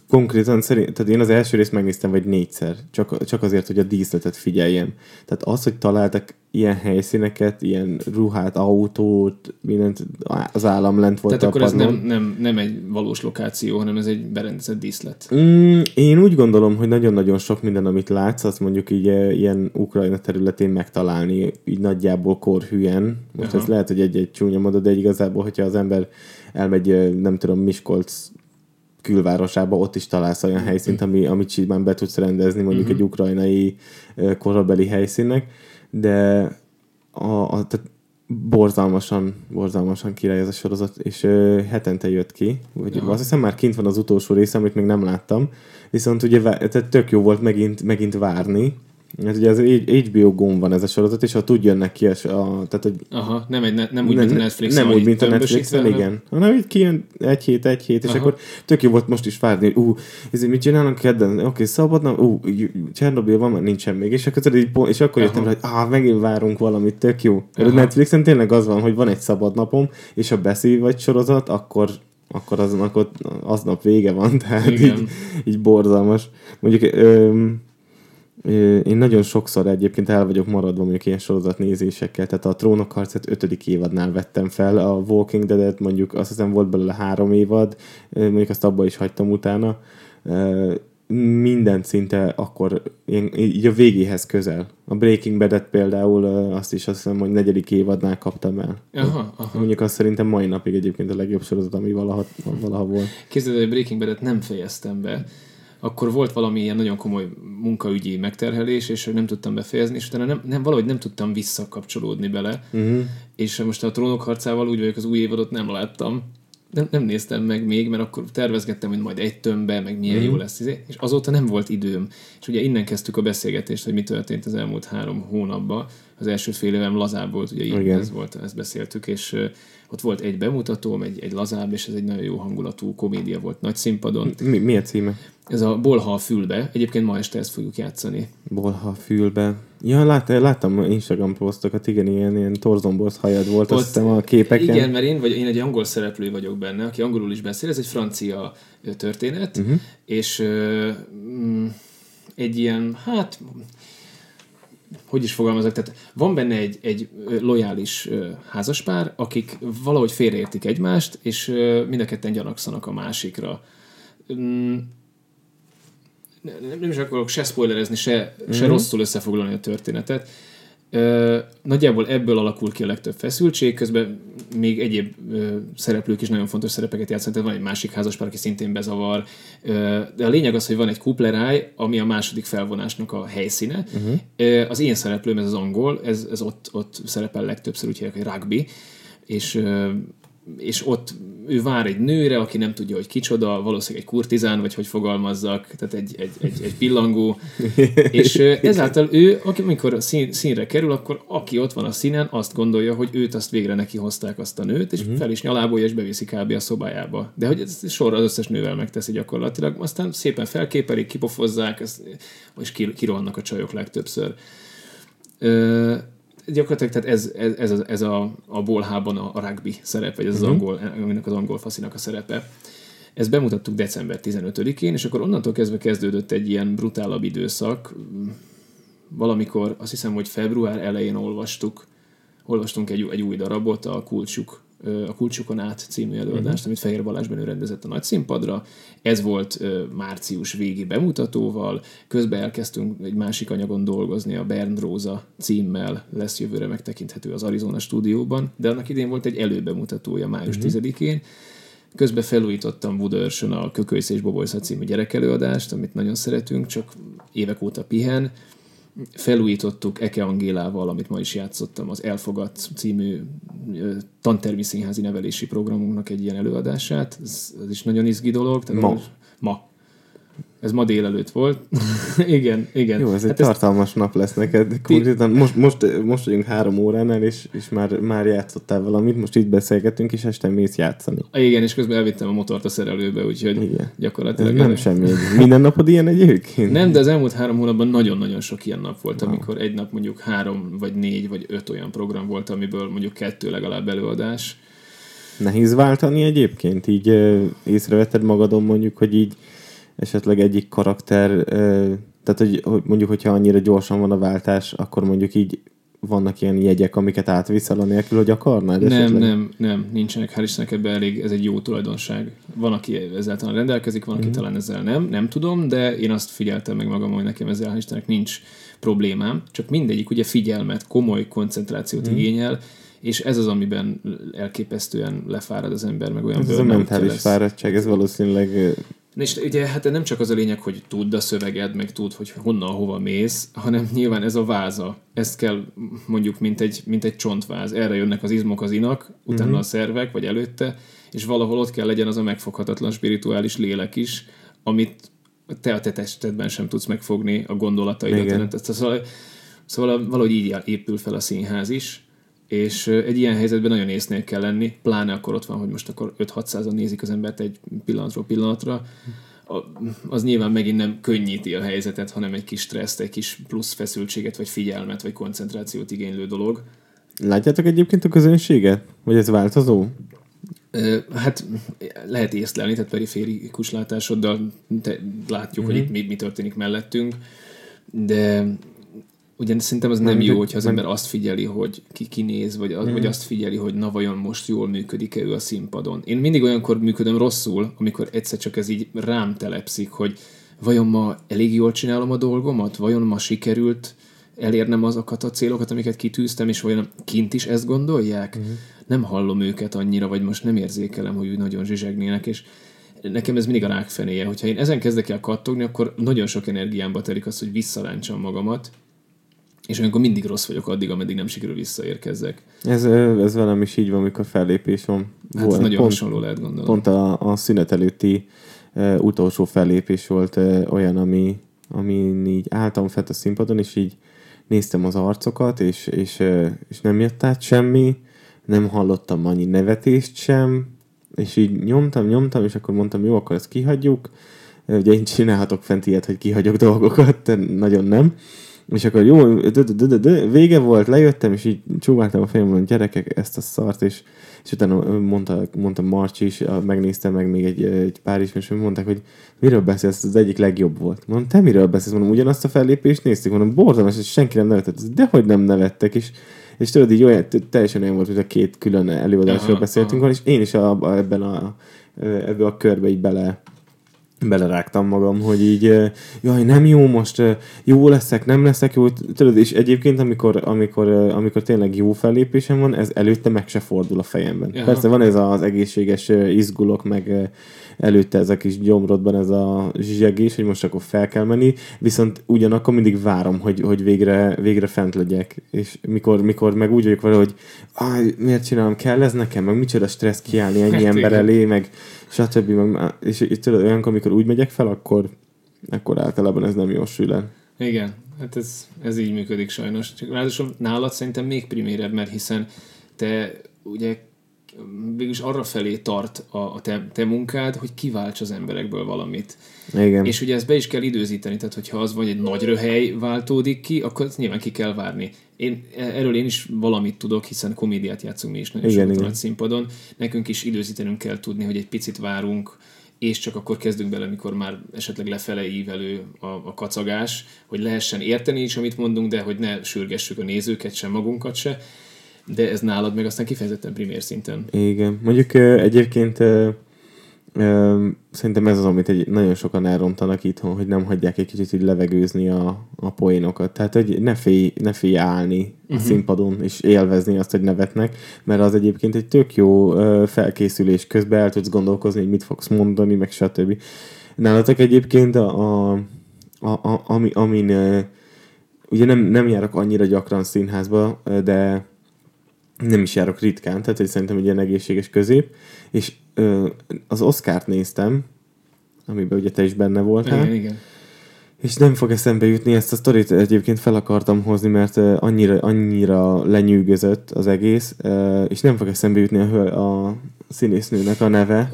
konkrétan szerint, tehát én az első részt megnéztem vagy négyszer, csak, csak azért, hogy a díszletet figyeljem. Tehát az, hogy találtak ilyen helyszíneket, ilyen ruhát, autót, mindent az állam lent volt Tehát akkor ez nem, nem, nem egy valós lokáció, hanem ez egy berendezett díszlet. Mm, én úgy gondolom, hogy nagyon-nagyon sok minden, amit látsz, azt mondjuk így eh, ilyen Ukrajna területén megtalálni, így nagyjából korhűen. Most Aha. ez lehet, hogy egy-egy csúnya moda, de igazából, hogyha az ember elmegy, eh, nem tudom, Miskolc külvárosába, ott is találsz olyan mhm. helyszínt, ami, amit simán be tudsz rendezni, mondjuk uh-huh. egy ukrajnai eh, korabeli helyszínnek de a, a, tehát borzalmasan, borzalmasan király ez a sorozat, és ö, hetente jött ki, vagy azt hiszem már kint van az utolsó része, amit még nem láttam, viszont ugye tehát tök jó volt megint, megint várni, ez ugye az HBO gomb van ez a sorozat, és ha tud jönnek ki, a, tehát hogy... Aha, nem, egy, ne, nem úgy, nem, mint a netflix Nem úgy, mint a netflix igen. Hanem így kijön egy hét, egy hét, és Aha. akkor tök jó volt most is várni, hogy ú, ezért mit csinálnak kedden? Oké, okay, szabadna, ú, Csernobyl van, mert nincsen még, és akkor, így, és akkor jöttem rá, hogy ah, megint várunk valamit, tök jó. Mert a Netflixen tényleg az van, hogy van egy szabad napom, és ha beszél vagy sorozat, akkor akkor aznak ott aznap vége van, tehát így, így borzalmas. Mondjuk öm, én nagyon sokszor egyébként el vagyok maradva mondjuk ilyen sorozatnézésekkel, tehát a Trónok harcát ötödik évadnál vettem fel, a Walking Dead-et mondjuk azt hiszem volt belőle három évad, mondjuk azt abba is hagytam utána, minden szinte akkor így a végéhez közel. A Breaking Bad-et például azt is azt hiszem, hogy negyedik évadnál kaptam el. Aha, aha. Mondjuk azt szerintem mai napig egyébként a legjobb sorozat, ami valaha, valaha volt. Képzeld, hogy a Breaking Bad-et nem fejeztem be, akkor volt valami ilyen nagyon komoly munkaügyi megterhelés, és nem tudtam befejezni, és utána nem, nem, valahogy nem tudtam visszakapcsolódni bele. Uh-huh. És most a trónok harcával úgy vagyok, az új évadot nem láttam, nem, nem néztem meg még, mert akkor tervezgettem, hogy majd egy tömbbe, meg milyen mm. jó lesz, izé, és azóta nem volt időm. És ugye innen kezdtük a beszélgetést, hogy mi történt az elmúlt három hónapban. Az első fél évem lazább volt, ugye így ez volt, ezt beszéltük, és ott volt egy bemutatóm, egy, egy lazább, és ez egy nagyon jó hangulatú komédia volt nagy színpadon. Mi, mi a címe? Ez a Bolha a fülbe. Egyébként ma este ezt fogjuk játszani. Bolha a fülbe. Ja, lát, láttam Instagram posztokat, igen, ilyen, ilyen torzomborz hajad volt, Ott, azt hiszem a képeken. Igen, mert én, vagy, én egy angol szereplő vagyok benne, aki angolul is beszél, ez egy francia történet, uh-huh. és uh, egy ilyen, hát hogy is fogalmazok, tehát van benne egy, egy lojális házaspár, akik valahogy félreértik egymást, és mind a ketten gyanakszanak a másikra. Nem, nem is akarok se spoilerezni, se, se mm-hmm. rosszul összefoglalni a történetet. Ö, nagyjából ebből alakul ki a legtöbb feszültség, közben még egyéb ö, szereplők is nagyon fontos szerepeket játszanak, tehát van egy másik házaspár, aki szintén bezavar, ö, de a lényeg az, hogy van egy kupleráj, ami a második felvonásnak a helyszíne. Uh-huh. Ö, az én szereplőm, ez az angol, ez, ez ott, ott szerepel legtöbbször, úgy hívják, hogy rugby, és ö, és ott ő vár egy nőre, aki nem tudja, hogy kicsoda, valószínűleg egy kurtizán, vagy hogy fogalmazzak, tehát egy, egy, egy, egy pillangó, és ezáltal ő, aki, amikor a szín, színre kerül, akkor aki ott van a színen, azt gondolja, hogy őt azt végre neki hozták azt a nőt, és uh-huh. fel is nyalábolja, és beviszi kb. a szobájába. De hogy ez sorra az összes nővel megteszi gyakorlatilag, aztán szépen felképelik, kipofozzák, és kirohannak a csajok legtöbbször. Ö, gyakorlatilag tehát ez, ez, ez, a, ez a, a bolhában a, a rugby szerep, vagy ez uh-huh. az mhm. angol, aminek az angol faszinak a szerepe. Ezt bemutattuk december 15-én, és akkor onnantól kezdve kezdődött egy ilyen brutálabb időszak. Valamikor, azt hiszem, hogy február elején olvastuk, olvastunk egy, egy új darabot, a Kulcsuk a Kulcsukon át című előadást, uh-huh. amit Fehér Balázs Benő rendezett a nagy színpadra. Ez volt március végi bemutatóval, közben elkezdtünk egy másik anyagon dolgozni, a Bern Róza címmel lesz jövőre megtekinthető az Arizona stúdióban, de annak idén volt egy előbemutatója május uh-huh. 10-én, Közben felújítottam Budörsön a Kökölysz és Bobolysza című gyerekelőadást, amit nagyon szeretünk, csak évek óta pihen felújítottuk Eke Angélával, amit ma is játszottam, az Elfogadt című tantermi színházi nevelési programunknak egy ilyen előadását. Ez, ez is nagyon izgi dolog. Tehát ma. Ma. Ez ma délelőtt volt. igen, igen. Jó, ez hát egy tartalmas ez... nap lesz neked. Konkrétan most, most, most vagyunk három óránál, és, és már, már játszottál valamit, most itt beszélgetünk, és este mész játszani. Igen, és közben elvittem a motort a szerelőbe, úgyhogy igen. gyakorlatilag... Ez nem semmi. Minden napod ilyen egyébként? Nem, de az elmúlt három hónapban nagyon-nagyon sok ilyen nap volt, wow. amikor egy nap mondjuk három, vagy négy, vagy öt olyan program volt, amiből mondjuk kettő legalább előadás. Nehéz váltani egyébként? Így észrevetted magadon mondjuk, hogy így esetleg egyik karakter, tehát hogy, hogy mondjuk, hogyha annyira gyorsan van a váltás, akkor mondjuk így vannak ilyen jegyek, amiket átviszel anélkül, hogy akarnád? Nem, esetleg? nem, nem, nincsenek, hál' Istennek ebben elég, ez egy jó tulajdonság. Van, aki ezzel rendelkezik, van, aki mm. talán ezzel nem, nem tudom, de én azt figyeltem meg magam, hogy nekem ezzel hál' Istennek nincs problémám, csak mindegyik ugye figyelmet, komoly koncentrációt mm. igényel, és ez az, amiben elképesztően lefárad az ember, meg olyan Ez a mentális lesz. fáradtság, ez valószínűleg és ugye hát nem csak az a lényeg, hogy tudd a szöveged, meg tudd, hogy honnan, hova mész, hanem nyilván ez a váza. Ezt kell mondjuk, mint egy, mint egy csontváz. Erre jönnek az izmok, az inak, utána uh-huh. a szervek, vagy előtte, és valahol ott kell legyen az a megfoghatatlan spirituális lélek is, amit te a te testedben sem tudsz megfogni a gondolataidat. Szóval, szóval valahogy így épül fel a színház is, és egy ilyen helyzetben nagyon észnél kell lenni, pláne akkor ott van, hogy most akkor 5-600-an nézik az embert egy pillanatról pillanatra, az nyilván megint nem könnyíti a helyzetet, hanem egy kis stresszt, egy kis plusz feszültséget, vagy figyelmet, vagy koncentrációt igénylő dolog. Látjátok egyébként a közönséget? Vagy ez változó? Hát lehet észlelni, tehát periférikus látásoddal te látjuk, mm-hmm. hogy itt mi, mi történik mellettünk, de Ugyan szerintem az nem, nem jó, hogyha az nem. ember azt figyeli, hogy ki kinéz, vagy, az, mm. vagy azt figyeli, hogy na vajon most jól működik-e ő a színpadon. Én mindig olyankor működöm rosszul, amikor egyszer csak ez így rám telepszik, hogy vajon ma elég jól csinálom a dolgomat, vajon ma sikerült elérnem azokat a célokat, amiket kitűztem, és vajon kint is ezt gondolják? Mm. Nem hallom őket annyira, vagy most nem érzékelem, hogy úgy nagyon zsizsegnének, és nekem ez mindig a rákfenéje. Hogyha én ezen kezdek el kattogni, akkor nagyon sok energiámba telik az, hogy visszaráncsam magamat, és amikor mindig rossz vagyok addig, ameddig nem sikerül visszaérkezzek. Ez, ez velem is így van, amikor fellépés van. Hát ez nagyon hasonló lehet gondolni. Pont a, a szünet előtti uh, utolsó fellépés volt uh, olyan, ami, ami így álltam fent a színpadon, és így néztem az arcokat, és, és, uh, és nem jött át semmi, nem hallottam annyi nevetést sem, és így nyomtam, nyomtam, és akkor mondtam, jó, akkor ezt kihagyjuk. Ugye én csinálhatok fent ilyet, hogy kihagyok dolgokat, de nagyon nem. És akkor jó, vége volt, lejöttem, és így csúváltam a fejem, hogy gyerekek, ezt a szart, és, és utána mondta, mondta Marci is, megnéztem meg még egy, egy pár is, és mondták, hogy miről beszélsz, az egyik legjobb volt. Mondom, te miről beszélsz? Mondom, ugyanazt a fellépést néztük, mondom, borzalmas, és senki nem nevetett. De hogy nem nevettek, és és tudod, így olyan, teljesen olyan volt, hogy a két külön előadásról beszéltünk aha. és én is a, a, ebben a, ebbe a körbe így bele, belerágtam magam, hogy így, jaj, nem jó most, jó leszek, nem leszek jó, tudod, és egyébként, amikor, amikor, amikor tényleg jó fellépésem van, ez előtte meg se fordul a fejemben. Aha. Persze van ez az egészséges izgulok, meg előtte ez a kis gyomrodban ez a zsegés, hogy most akkor fel kell menni, viszont ugyanakkor mindig várom, hogy, hogy végre, végre fent legyek, és mikor, mikor meg úgy vagyok vele, hogy miért csinálom, kell ez nekem, meg micsoda stressz kiállni ennyi hát ember igen. elé, meg stb. És, tudod, olyankor, amikor úgy megyek fel, akkor, akkor általában ez nem jó sül Igen, hát ez, ez így működik sajnos. Csak ráadásul nálad szerintem még primérebb, mert hiszen te ugye végülis arra felé tart a, a te, te munkád, hogy kiválts az emberekből valamit. Igen. És ugye ezt be is kell időzíteni, tehát hogyha az vagy egy nagy röhely váltódik ki, akkor ezt nyilván ki kell várni. Én, erről én is valamit tudok, hiszen komédiát játszunk mi is nagyon igen, sokat nagy színpadon. Nekünk is időzítenünk kell tudni, hogy egy picit várunk, és csak akkor kezdünk bele, mikor már esetleg lefele ívelő a, a kacagás, hogy lehessen érteni is, amit mondunk, de hogy ne sürgessük a nézőket, sem magunkat se de ez nálad meg aztán kifejezetten primér szinten. Igen. Mondjuk egyébként szerintem ez az, amit egy, nagyon sokan elrontanak itthon, hogy nem hagyják egy kicsit így levegőzni a, a poénokat. Tehát, hogy ne félj, ne félj állni uh-huh. a mhm. színpadon, és élvezni azt, hogy nevetnek, mert az egyébként egy tök jó felkészülés közben el tudsz gondolkozni, hogy mit fogsz mondani, meg stb. Nálatok egyébként a, a, a, a ami, amin ugye nem, nem járok annyira gyakran színházba, de nem is járok ritkán, tehát hogy szerintem egy ilyen egészséges közép, és ö, az Oscárt néztem, amiben ugye te is benne voltál. Igen, igen. És nem fog eszembe jutni, ezt a sztorit egyébként fel akartam hozni, mert annyira, annyira lenyűgözött az egész, és nem fog eszembe jutni a, a színésznőnek a neve.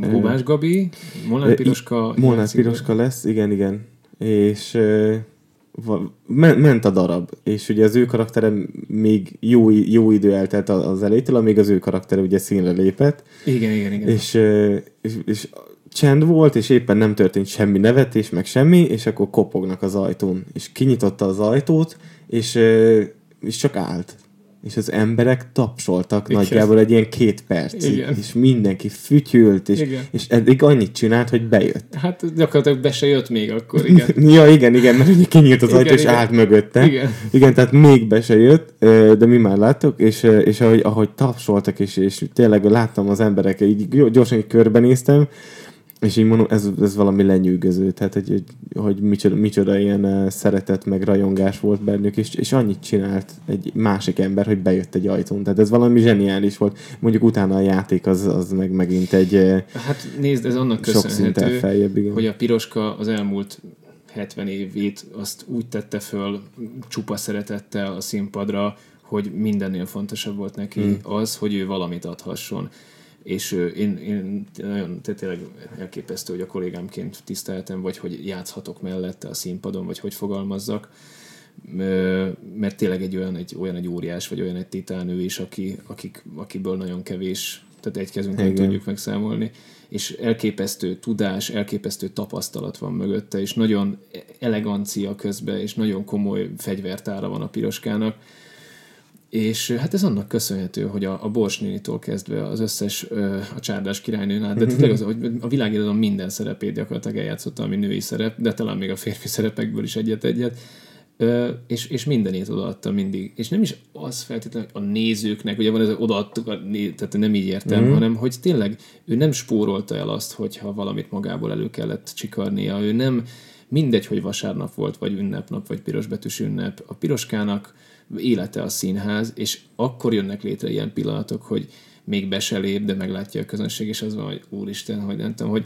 Bubás Gabi, Molnár Piroska. Molnár Piroska lesz, igen, igen. És ment a darab, és ugye az ő karaktere még jó, jó idő eltelt az elétől, amíg az ő karaktere ugye színre lépett. Igen, igen, igen. És, és, és csend volt, és éppen nem történt semmi nevetés, meg semmi, és akkor kopognak az ajtón. És kinyitotta az ajtót, és, és csak állt és az emberek tapsoltak Igen. nagyjából egy ilyen két percig, Igen. és mindenki fütyült, és, igen. és eddig annyit csinált, hogy bejött. Hát gyakorlatilag be se jött még akkor, igen. ja, igen, igen, mert ugye kinyílt az ajtó, és állt mögötte. Igen. igen, tehát még be se jött, de mi már láttuk, és, és ahogy, ahogy tapsoltak, és, és tényleg láttam az emberek, így gyorsan így körbenéztem, és így mondom, ez, ez valami lenyűgöző, tehát hogy, hogy, hogy micsoda, micsoda ilyen uh, szeretet meg rajongás volt bennük, és, és annyit csinált egy másik ember, hogy bejött egy ajtón. Tehát ez valami zseniális volt. Mondjuk utána a játék az, az meg megint egy uh, Hát nézd, ez annak köszönhető, feljebb, igen. hogy a Piroska az elmúlt 70 évét azt úgy tette föl csupa szeretettel a színpadra, hogy mindennél fontosabb volt neki hmm. az, hogy ő valamit adhasson és én, én nagyon tényleg elképesztő, hogy a kollégámként tiszteltem, vagy hogy játszhatok mellette a színpadon, vagy hogy fogalmazzak, mert tényleg egy olyan egy, olyan egy óriás, vagy olyan egy titánő is, aki, akik, akiből nagyon kevés, tehát egy kezünkön tudjuk megszámolni, és elképesztő tudás, elképesztő tapasztalat van mögötte, és nagyon elegancia közben, és nagyon komoly fegyvertára van a piroskának, és hát ez annak köszönhető, hogy a, a Borsnénitól kezdve az összes ö, a csárdás királynőnál, de tényleg az, hogy a világirodalom minden szerepét gyakorlatilag eljátszotta, ami női szerep, de talán még a férfi szerepekből is egyet-egyet, ö, és, és mindenét odaadta mindig. És nem is az feltétlenül a nézőknek, ugye van ez, odaadtuk, tehát nem így értem, mm. hanem hogy tényleg ő nem spórolta el azt, hogyha valamit magából elő kellett csikarnia, ő nem mindegy, hogy vasárnap volt, vagy ünnepnap, vagy pirosbetűs ünnep. A piroskának élete a színház, és akkor jönnek létre ilyen pillanatok, hogy még be se lép, de meglátja a közönség, és az van, hogy úristen, hogy nem tudom, hogy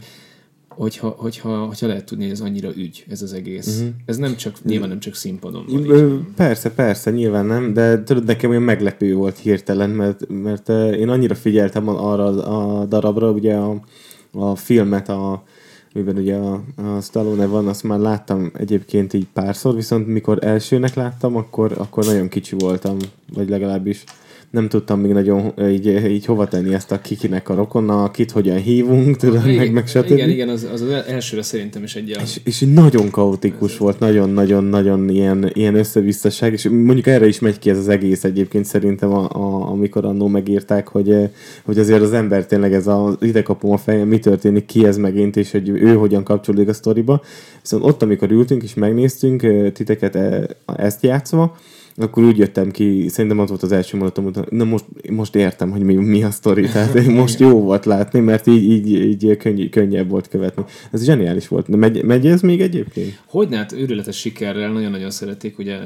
hogyha, hogyha, hogyha lehet tudni, hogy ez annyira ügy, ez az egész. Uh-huh. Ez nem csak, nyilván nem csak színpadon van. Persze, persze, nyilván nem, de tudod, nekem olyan meglepő volt hirtelen, mert, mert én annyira figyeltem arra a darabra, ugye a, a filmet, a, miben ugye a, a Stallone van, azt már láttam egyébként így párszor, viszont mikor elsőnek láttam, akkor, akkor nagyon kicsi voltam, vagy legalábbis nem tudtam még nagyon így, így hova tenni ezt a kikinek a rokonna, kit hogyan hívunk, tudod, igen, meg, meg stb. Igen, igen, az, az, az elsőre szerintem is egy ilyen... És, és nagyon kaotikus volt, nagyon-nagyon-nagyon ilyen, ilyen összevisszaság, és mondjuk erre is megy ki ez az egész egyébként szerintem, a, a, amikor annó megírták, hogy, hogy azért az ember tényleg ez a ide kapom a fejem, mi történik, ki ez megint, és hogy ő hogyan kapcsolódik a sztoriba. Viszont ott, amikor ültünk és megnéztünk titeket e, ezt játszva, akkor úgy jöttem ki, szerintem az volt az első mondatom, hogy na most, most értem, hogy mi, mi a sztori, tehát most jó volt látni, mert így, így, így könny, könnyebb volt követni. Ez zseniális volt. Megy, megy ez még egyébként? Hogyne, hát őrületes sikerrel, nagyon-nagyon szeretik, ugye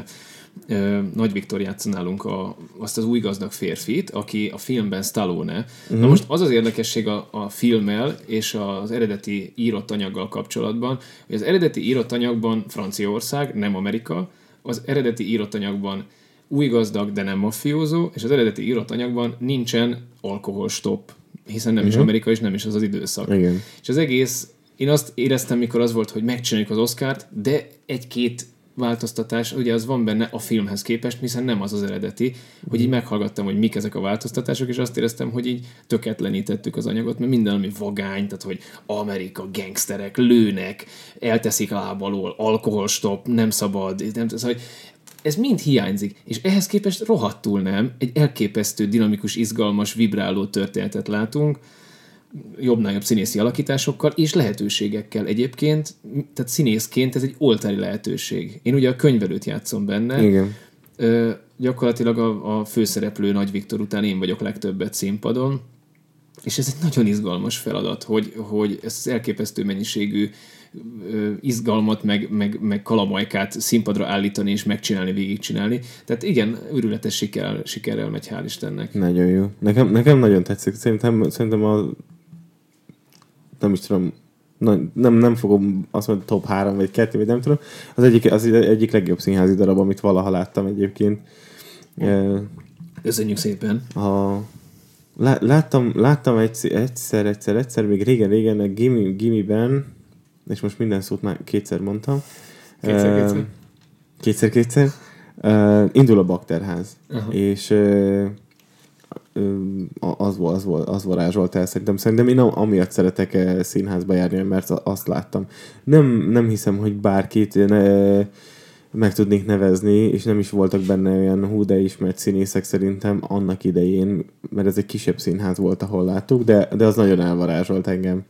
nagy Viktor játsza nálunk a, azt az új gazdag férfit, aki a filmben Stallone. Uh-huh. Na mhm. most az az érdekesség a, a filmmel és az eredeti írott anyaggal kapcsolatban, hogy az eredeti írott anyagban Franciaország, nem Amerika, az eredeti írott anyagban új gazdag, de nem mafiózó, és az eredeti írott anyagban nincsen alkoholstop, hiszen nem uh-huh. is mhm. Amerika, és nem is az az időszak. Igen. És az egész, én azt éreztem, mikor az volt, hogy megcsináljuk az Oscárt, de egy-két változtatás, ugye az van benne a filmhez képest, hiszen nem az az eredeti, hogy így meghallgattam, hogy mik ezek a változtatások, és azt éreztem, hogy így tökéletlenítettük az anyagot, mert minden, ami vagány, tehát hogy Amerika, gangsterek, lőnek, elteszik lábalól, alkoholstop, nem szabad, nem, szóval, hogy ez mind hiányzik, és ehhez képest rohadtul nem, egy elképesztő, dinamikus, izgalmas, vibráló történetet látunk, jobbnál jobb színészi alakításokkal és lehetőségekkel egyébként, tehát színészként ez egy oltári lehetőség. Én ugye a könyvelőt játszom benne. Igen. Ö, gyakorlatilag a, a főszereplő Nagy Viktor után én vagyok legtöbbet színpadon, és ez egy nagyon izgalmas feladat, hogy, hogy ezt elképesztő mennyiségű izgalmat, meg, meg, meg kalamajkát színpadra állítani és megcsinálni, végigcsinálni. Tehát igen, őrületes siker, sikerrel megy, hál' Istennek. Nagyon jó. Nekem, nekem nagyon tetszik. Szerintem, szerintem a nem is tudom, nem, nem fogom azt mondani top 3 vagy 2, vagy nem tudom. Az egyik, az egyik legjobb színházi darab, amit valaha láttam egyébként. Köszönjük szépen. A, lá, láttam, láttam egyszer, egyszer, egyszer, egyszer, még régen-régen a Gimme, Gimme-ben, és most minden szót már kétszer mondtam. Kétszer-kétszer. Kétszer-kétszer. Uh, indul a bakterház. Uh-huh. És uh, az, az, az, az varázsolt el szerintem. Szerintem én amiatt szeretek eh, színházba járni, mert azt láttam. Nem, nem hiszem, hogy bárkit ne, meg tudnék nevezni, és nem is voltak benne olyan hú, de ismert színészek szerintem annak idején, mert ez egy kisebb színház volt, ahol láttuk, de, de az nagyon elvarázsolt engem.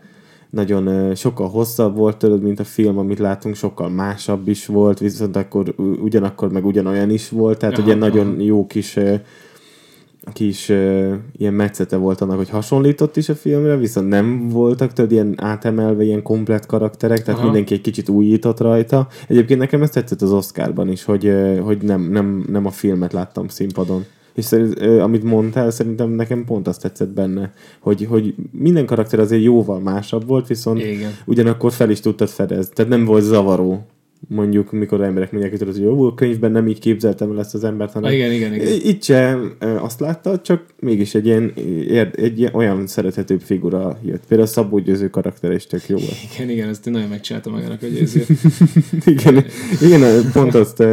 Nagyon uh, sokkal hosszabb volt tőled, mint a film, amit látunk, sokkal másabb is volt, viszont akkor ugyanakkor meg ugyanolyan is volt, tehát aha, ugye nagyon jó kis kis uh, ilyen metszete volt annak, hogy hasonlított is a filmre, viszont nem voltak tudod, ilyen átemelve, ilyen komplet karakterek, tehát Aha. mindenki egy kicsit újított rajta. Egyébként nekem ez tetszett az Oscarban is, hogy, uh, hogy nem, nem, nem a filmet láttam színpadon. És szerint, uh, amit mondtál, szerintem nekem pont azt tetszett benne, hogy, hogy minden karakter azért jóval másabb volt, viszont Igen. ugyanakkor fel is tudtad fedezni. Tehát nem volt zavaró mondjuk, mikor emberek mondják, hogy jó, a könyvben nem így képzeltem el ezt az embert, hanem igen, igen, igen. itt se azt látta, csak mégis egy ilyen, egy ilyen olyan szerethetőbb figura jött. Például a Szabó Győző karakter is tök jó volt. Igen, igen, ezt nagyon megcsinálta magának a győző. igen, igen, pont azt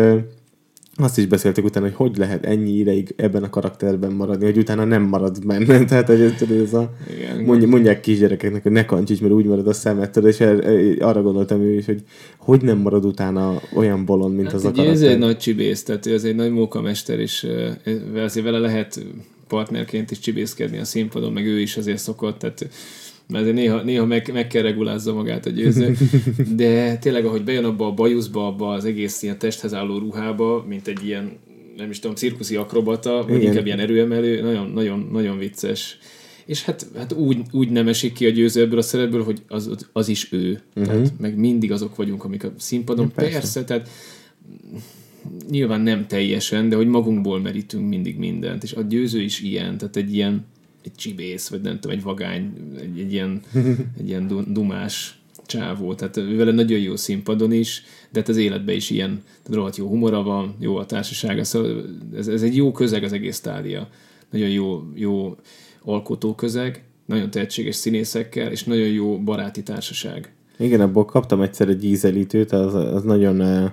azt is beszéltük utána, hogy hogy lehet ennyi ideig ebben a karakterben maradni, hogy utána nem maradsz benne. Tehát, hogy ez, ez a, Igen, mondj, mondják kisgyerekeknek, hogy ne kancsics, mert úgy marad a szemettől, és arra gondoltam ő is, hogy hogy nem marad utána olyan bolond, mint hát az a karakter. Ez egy nagy csibész, tehát ő az egy nagy mókamester, és azért vele lehet partnerként is csibészkedni a színpadon, meg ő is azért szokott, tehát mert néha, néha meg, meg kell regulázza magát a győző. De tényleg, ahogy bejön abba a bajuszba, abba az egész ilyen testhez álló ruhába, mint egy ilyen, nem is tudom, cirkuszi akrobata, vagy inkább ilyen erőemelő, nagyon, nagyon, nagyon vicces. És hát, hát úgy, úgy nem esik ki a győző ebből a szerepből, hogy az, az is ő. Uh-huh. Tehát meg mindig azok vagyunk, amik a színpadon. Ja, persze. persze, tehát nyilván nem teljesen, de hogy magunkból merítünk mindig mindent. És a győző is ilyen, tehát egy ilyen egy csibész, vagy nem tudom, egy vagány, egy, egy ilyen, egy ilyen du- dumás csávó, tehát vele nagyon jó színpadon is, de hát az életben is ilyen, tehát rohadt jó humora van, jó a társasága, szóval ez, ez egy jó közeg az egész tália. Nagyon jó, jó alkotóközeg, nagyon tehetséges színészekkel, és nagyon jó baráti társaság. Igen, abból kaptam egyszer egy ízelítőt, az, az nagyon, eh,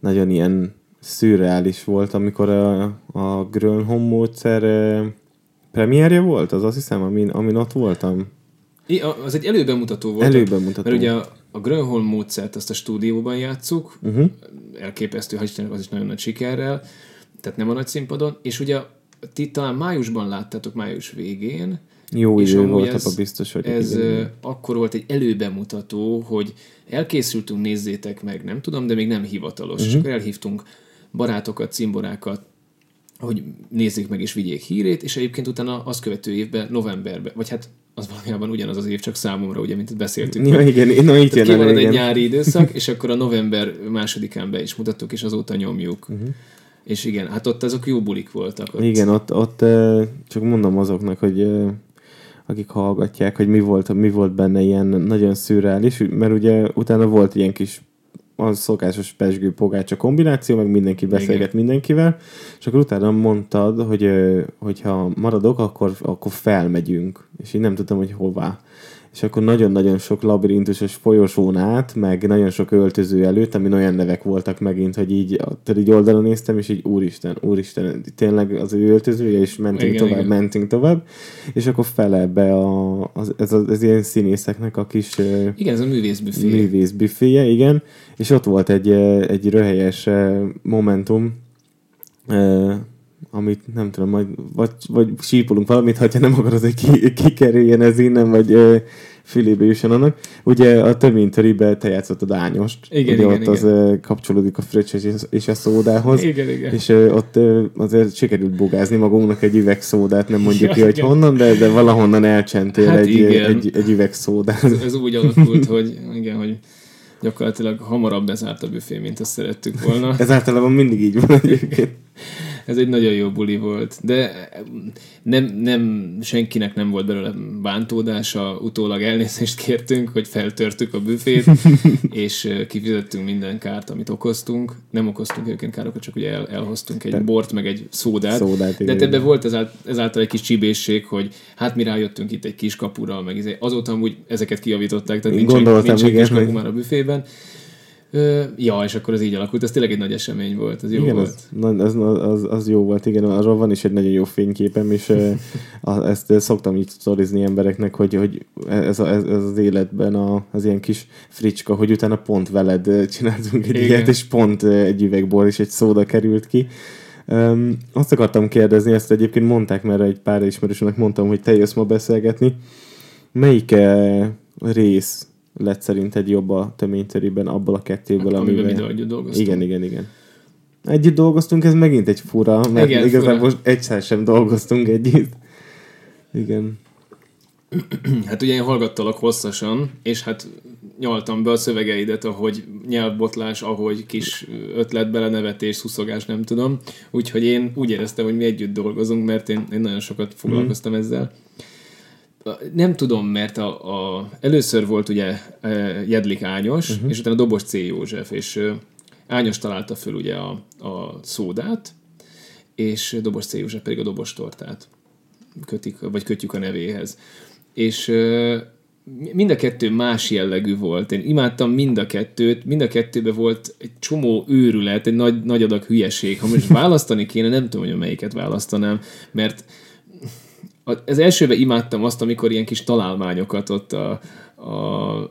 nagyon ilyen szürreális volt, amikor a, a Grönholm módszer eh, premierje volt, az azt hiszem, amin, amin ott voltam. I, az egy előbemutató volt. Előbemutató. Mert ugye a, a Grönholm módszert azt a stúdióban játszuk, Uh-huh. elképesztő, ha az is nagyon nagy sikerrel, tehát nem a nagy színpadon, és ugye ti talán májusban láttátok, május végén, Jó És idő volt, ez- abban biztos vagyok. ez igen, akkor volt egy előbemutató, hogy elkészültünk, nézzétek meg, nem tudom, de még nem hivatalos. Uh-huh. És akkor elhívtunk barátokat, cimborákat, hogy nézzék meg és vigyék hírét, és egyébként utána az követő évben, novemberben, vagy hát az valójában ugyanaz az év, csak számomra, ugye, mint beszéltünk. Ja, igen, na Tehát jön egy igen. nyári időszak, és akkor a november másodikán be is mutattuk, és azóta nyomjuk. Uh-huh. És igen, hát ott azok jó bulik voltak. Ott. Igen, ott, ott csak mondom azoknak, hogy akik hallgatják, hogy mi volt, mi volt benne ilyen nagyon szürreális, mert ugye utána volt ilyen kis az szokásos pesgő pogácsa kombináció, meg mindenki beszélget Igen. mindenkivel, és akkor utána mondtad, hogy hogyha maradok, akkor, akkor felmegyünk, és én nem tudtam, hogy hová. És akkor nagyon-nagyon sok labirintusos folyosón át, meg nagyon sok öltöző előtt, amin olyan nevek voltak megint, hogy így, tudod, így oldalon néztem, és így úristen, úristen, tényleg az ő öltözője, és mentünk Igen, tovább, igen. mentünk tovább, és akkor fele be a, az, ez, az, ez ilyen színészeknek a kis Igen, ez a művészbüfé. művész büféje, igen, és ott volt egy, egy röhelyes momentum, amit nem tudom, majd vagy, vagy sípolunk valamit, ha nem akarod, hogy ki, kikerüljen ez innen, vagy eh, fülébe jusson annak. Ugye a töménytöribe te játszottad Ányost. Igen, Ugye igen, ott az eh, kapcsolódik a fröccs és, és a szódához. Igen, igen. És ö, ott ö, azért sikerült bugázni magunknak egy üveg szódát, nem mondjuk Ja, ki, hogy igen. honnan, de, de valahonnan elcsentél Hát egy, igen. egy, egy üveg szódát. Ez, ez úgy alakult, hogy igen, hogy gyakorlatilag hamarabb bezárt a büfé, mint azt szerettük volna. Ez általában mindig így van egyébként. Ez egy nagyon jó buli volt, de nem, nem, senkinek nem volt belőle bántódása, utólag elnézést kértünk, hogy feltörtük a büfét, és kifizettünk minden kárt, amit okoztunk. Nem okoztunk egyébként károkat, csak ugye el, elhoztunk egy bort, meg egy szódát. Szódát, de igen. ebben volt ezáltal, ezáltal egy kis csibészség, hogy hát mi rájöttünk itt egy kis kapura, meg izé. azóta amúgy ezeket kijavították, tehát Én nincs, nincs egy igen, kis kapu már a büfében. Ja, és akkor ez így alakult. Ez tényleg egy nagy esemény volt, ez jó igen, volt. az, na, az, az, az, jó volt, igen, arról van is egy nagyon jó fényképem, és ezt szoktam így sztorizni embereknek, hogy, hogy ez, a, ez, ez az életben a, az ilyen kis fricska, hogy utána pont veled csináltunk egy Igen. ilyet, és pont egy üvegbor és egy szóda került ki. Um, azt akartam kérdezni, ezt egyébként mondták, mert egy pár ismerősömnek mondtam, hogy te jössz ma beszélgetni. Melyik rész lett szerinted jobb a töménytörében abból a kettőből, Amiben amiben... együtt dolgoztunk. Igen, igen, igen. Együtt dolgoztunk, ez megint egy fura, mert Igen, igazából fura. egyszer sem dolgoztunk együtt. Igen. Hát ugye én hallgattalak hosszasan, és hát nyaltam be a szövegeidet, ahogy nyelvbotlás, ahogy kis ötletbelenevetés, szuszogás, nem tudom. Úgyhogy én úgy éreztem, hogy mi együtt dolgozunk, mert én, én nagyon sokat foglalkoztam mm. ezzel. Nem tudom, mert a, a, először volt ugye eh, Jedlik Ányos, uh-huh. és utána Dobos C. József, és ö, Ányos találta föl ugye a, a szódát, és Dobos C. József pedig a dobos tortát kötik, vagy kötjük a nevéhez. És mind a kettő más jellegű volt. Én imádtam mind a kettőt, mind a kettőben volt egy csomó őrület, egy nagy, nagy adag hülyeség. Ha most választani kéne, nem tudom, hogy melyiket választanám, mert az elsőben imádtam azt, amikor ilyen kis találmányokat ott a, a,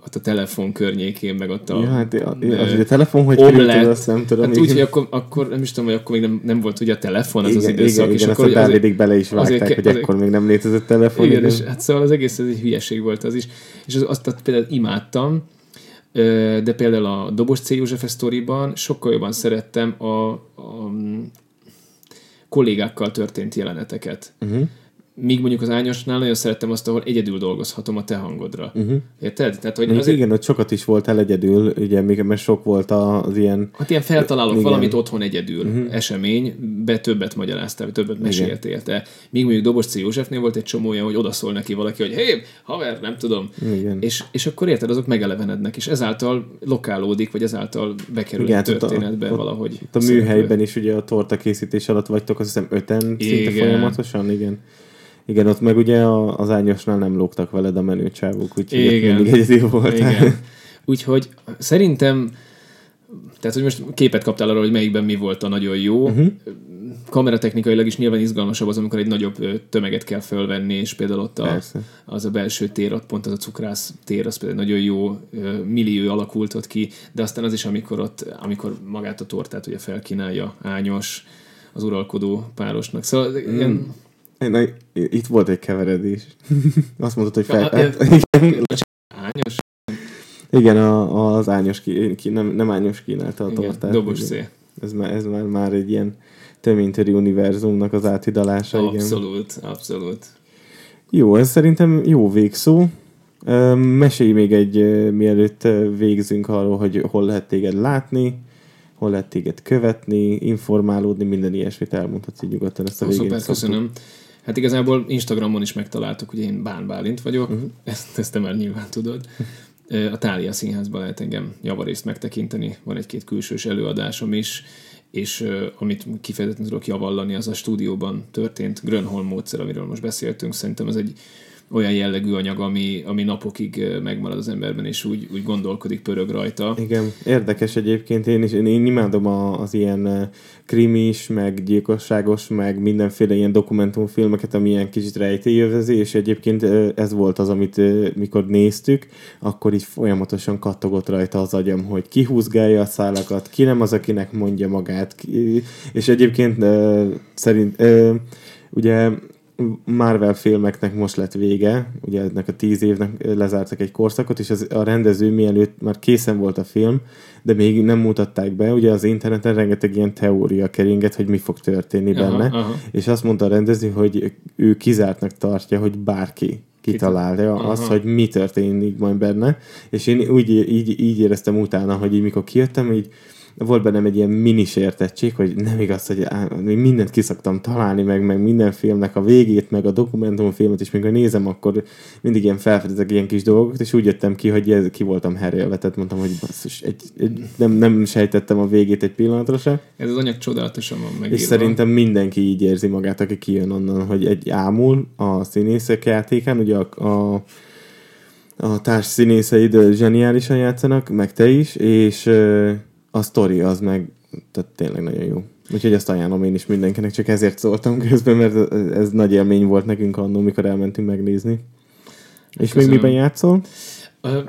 ott a telefon környékén, meg ott a... Ja, hát a, ö, az, hogy a telefon hogy került, azt nem tudom. Hát úgy, hogy akkor, akkor nem is tudom, hogy akkor még nem, nem volt ugye a telefon, az az igen, időszak. igen, és igen, akkor azt a azért- bele is azért vágták, ke- hogy azért- akkor még nem létezett telefon. igen, Igen, és hát szóval az egész ez egy hülyeség volt az is. És az, azt például imádtam, ö, de például a Dobos C. József sztoriban sokkal jobban szerettem a, a mm, kollégákkal történt jeleneteket. Uh-huh. Míg mondjuk az ányosnál nagyon szerettem azt, ahol egyedül dolgozhatom a te hangodra. Uh-huh. Érted? Tehát, hogy azért, igen, hogy sokat is voltál egyedül, ugye, még- mert sok volt az ilyen... hát ilyen feltalálok Igen. valamit otthon egyedül, uh-huh. esemény, be többet magyaráztál, többet meséltél te. Míg mondjuk Dobos C. Józsefnél volt egy csomó olyan, hogy odaszól neki valaki, hogy hé, haver, nem tudom. Igen. És, és akkor érted, azok megelevenednek, és ezáltal lokálódik, vagy ezáltal bekerül Igen, a hát ott a- történetbe ott- valahogy. Ott a műhelyben is ugye a torta készítés alatt vagytok, azt hiszem öten szinte Igen. folyamatosan, igen. Igen, ott meg ugye az ányosnál nem lógtak veled a menő csávók, úgyhogy Igen. mindig egyedül voltál. Igen. Úgyhogy szerintem, tehát hogy most képet kaptál arról, hogy melyikben mi volt a nagyon jó. Uh-huh. Kameratechnikailag is nyilván izgalmasabb az, amikor egy nagyobb tömeget kell fölvenni, és például ott a, Persze. az a belső tér, ott pont az a cukrász tér, az például nagyon jó millió alakult ott ki, de aztán az is, amikor ott, amikor magát a tortát ugye felkínálja Ányos, az uralkodó párosnak. Szóval mm. ilyen, Na, itt volt egy keveredés. Azt mondtad, hogy fel... Hát, igen, Ányos? igen a, az ányos ki, ki, nem, nem ányos kínálta a Igen, tortát. dobos Igen. szé. Ez már, ez már, már egy ilyen töménytöri univerzumnak az áthidalása. Igen. Abszolút, abszolút. Jó, ez szerintem jó végszó. Mesélj még egy, mielőtt végzünk arról, hogy hol lehet téged látni, hol lehet téged követni, informálódni, minden ilyesmit elmondhatsz így nyugodtan ezt a végén. szuper, szoktuk. Hát igazából Instagramon is megtaláltuk, ugye én Bán Bálint vagyok, uh-huh. ezt, ezt te már nyilván tudod. A Tália Színházban lehet engem javarészt megtekinteni, van egy-két külsős előadásom is, és amit kifejezetten tudok javallani, az a stúdióban történt Grönholm módszer, amiről most beszéltünk. Szerintem ez egy olyan jellegű anyag, ami, ami napokig megmarad az emberben, és úgy, úgy gondolkodik, pörög rajta. Igen, érdekes egyébként, én is, én, én imádom a, az ilyen krimis, meg gyilkosságos, meg mindenféle ilyen dokumentumfilmeket, ami ilyen kicsit rejtélyövezi, és egyébként ez volt az, amit mikor néztük, akkor így folyamatosan kattogott rajta az agyam, hogy ki húzgálja a szálakat, ki nem az, akinek mondja magát, ki, és egyébként szerint, ugye Marvel filmeknek most lett vége, ugye ennek a tíz évnek lezártak egy korszakot, és az, a rendező mielőtt már készen volt a film, de még nem mutatták be, ugye az interneten rengeteg ilyen teória keringet, hogy mi fog történni Aha, benne, aha. és azt mondta a rendező, hogy ő kizártnak tartja, hogy bárki kitalálja Aha. azt, hogy mi történik majd benne, és én úgy, így, így éreztem utána, hogy így mikor kijöttem, így volt bennem egy ilyen minis értettség, hogy nem igaz, hogy még mindent kiszoktam találni, meg, meg minden filmnek a végét, meg a dokumentumfilmet, és mikor nézem, akkor mindig ilyen felfedezek ilyen kis dolgokat, és úgy jöttem ki, hogy ez, ki voltam herélve, tehát mondtam, hogy basszus, egy, egy, nem, nem sejtettem a végét egy pillanatra sem, Ez az anyag csodálatosan van megírva. és szerintem mindenki így érzi magát, aki kijön onnan, hogy egy ámul a színészek játékán, ugye a, a a társ színészeid zseniálisan játszanak, meg te is, és a sztori az meg tehát tényleg nagyon jó. Úgyhogy ezt ajánlom én is mindenkinek, csak ezért szóltam közben, mert ez nagy élmény volt nekünk annó, mikor elmentünk megnézni. És még Köszönöm. miben játszol?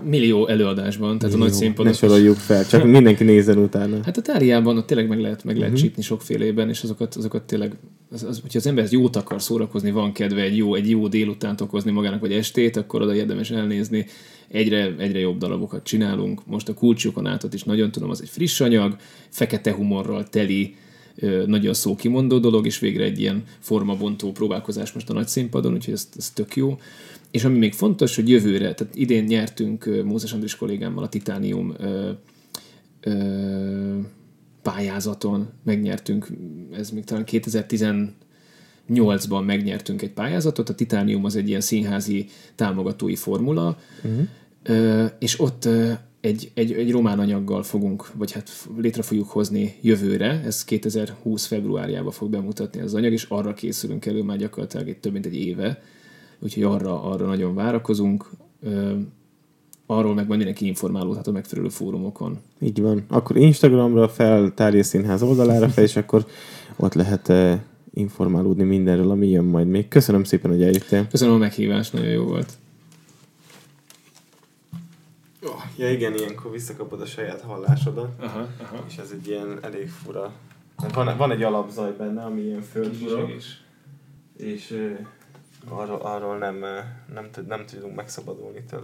Millió előadásban, tehát a nagy színpadon. Ne soroljuk fel, csak mindenki nézzen utána. Hát a táriában ott tényleg meg lehet, meg lehet uh-huh. csípni sokfélében, és azokat, azokat tényleg, az, az, hogyha az ember jót akar szórakozni, van kedve egy jó, egy jó délutánt okozni magának, vagy estét, akkor oda érdemes elnézni. Egyre, egyre jobb darabokat csinálunk. Most a kulcsukon átot is nagyon tudom, az egy friss anyag, fekete humorral teli, nagyon szókimondó dolog, és végre egy ilyen formabontó próbálkozás most a nagy színpadon, úgyhogy ez, ez tök jó. És ami még fontos, hogy jövőre, tehát idén nyertünk Mózes Andris kollégámmal a Titánium ö, ö, pályázaton megnyertünk, ez még talán 2018-ban megnyertünk egy pályázatot, a Titánium az egy ilyen színházi támogatói formula, uh-huh. ö, és ott ö, egy, egy, egy román anyaggal fogunk, vagy hát létre fogjuk hozni jövőre, ez 2020 februárjában fog bemutatni az anyag, és arra készülünk elő már gyakorlatilag egy több mint egy éve, úgyhogy arra, arra nagyon várakozunk. Arról meg majd mindenki informálódhat a megfelelő fórumokon. Így van. Akkor Instagramra fel, Tárja Színház oldalára fel, és akkor ott lehet eh, informálódni mindenről, ami jön majd még. Köszönöm szépen, hogy eljöttél. Köszönöm a meghívást, nagyon jó volt. Ja igen, ilyenkor visszakapod a saját hallásodat, Aha, aha. és ez egy ilyen elég fura. Van, van egy alapzaj benne, ami ilyen földburok, és eh, arról, arról nem, nem, nem tudunk megszabadulni tőle.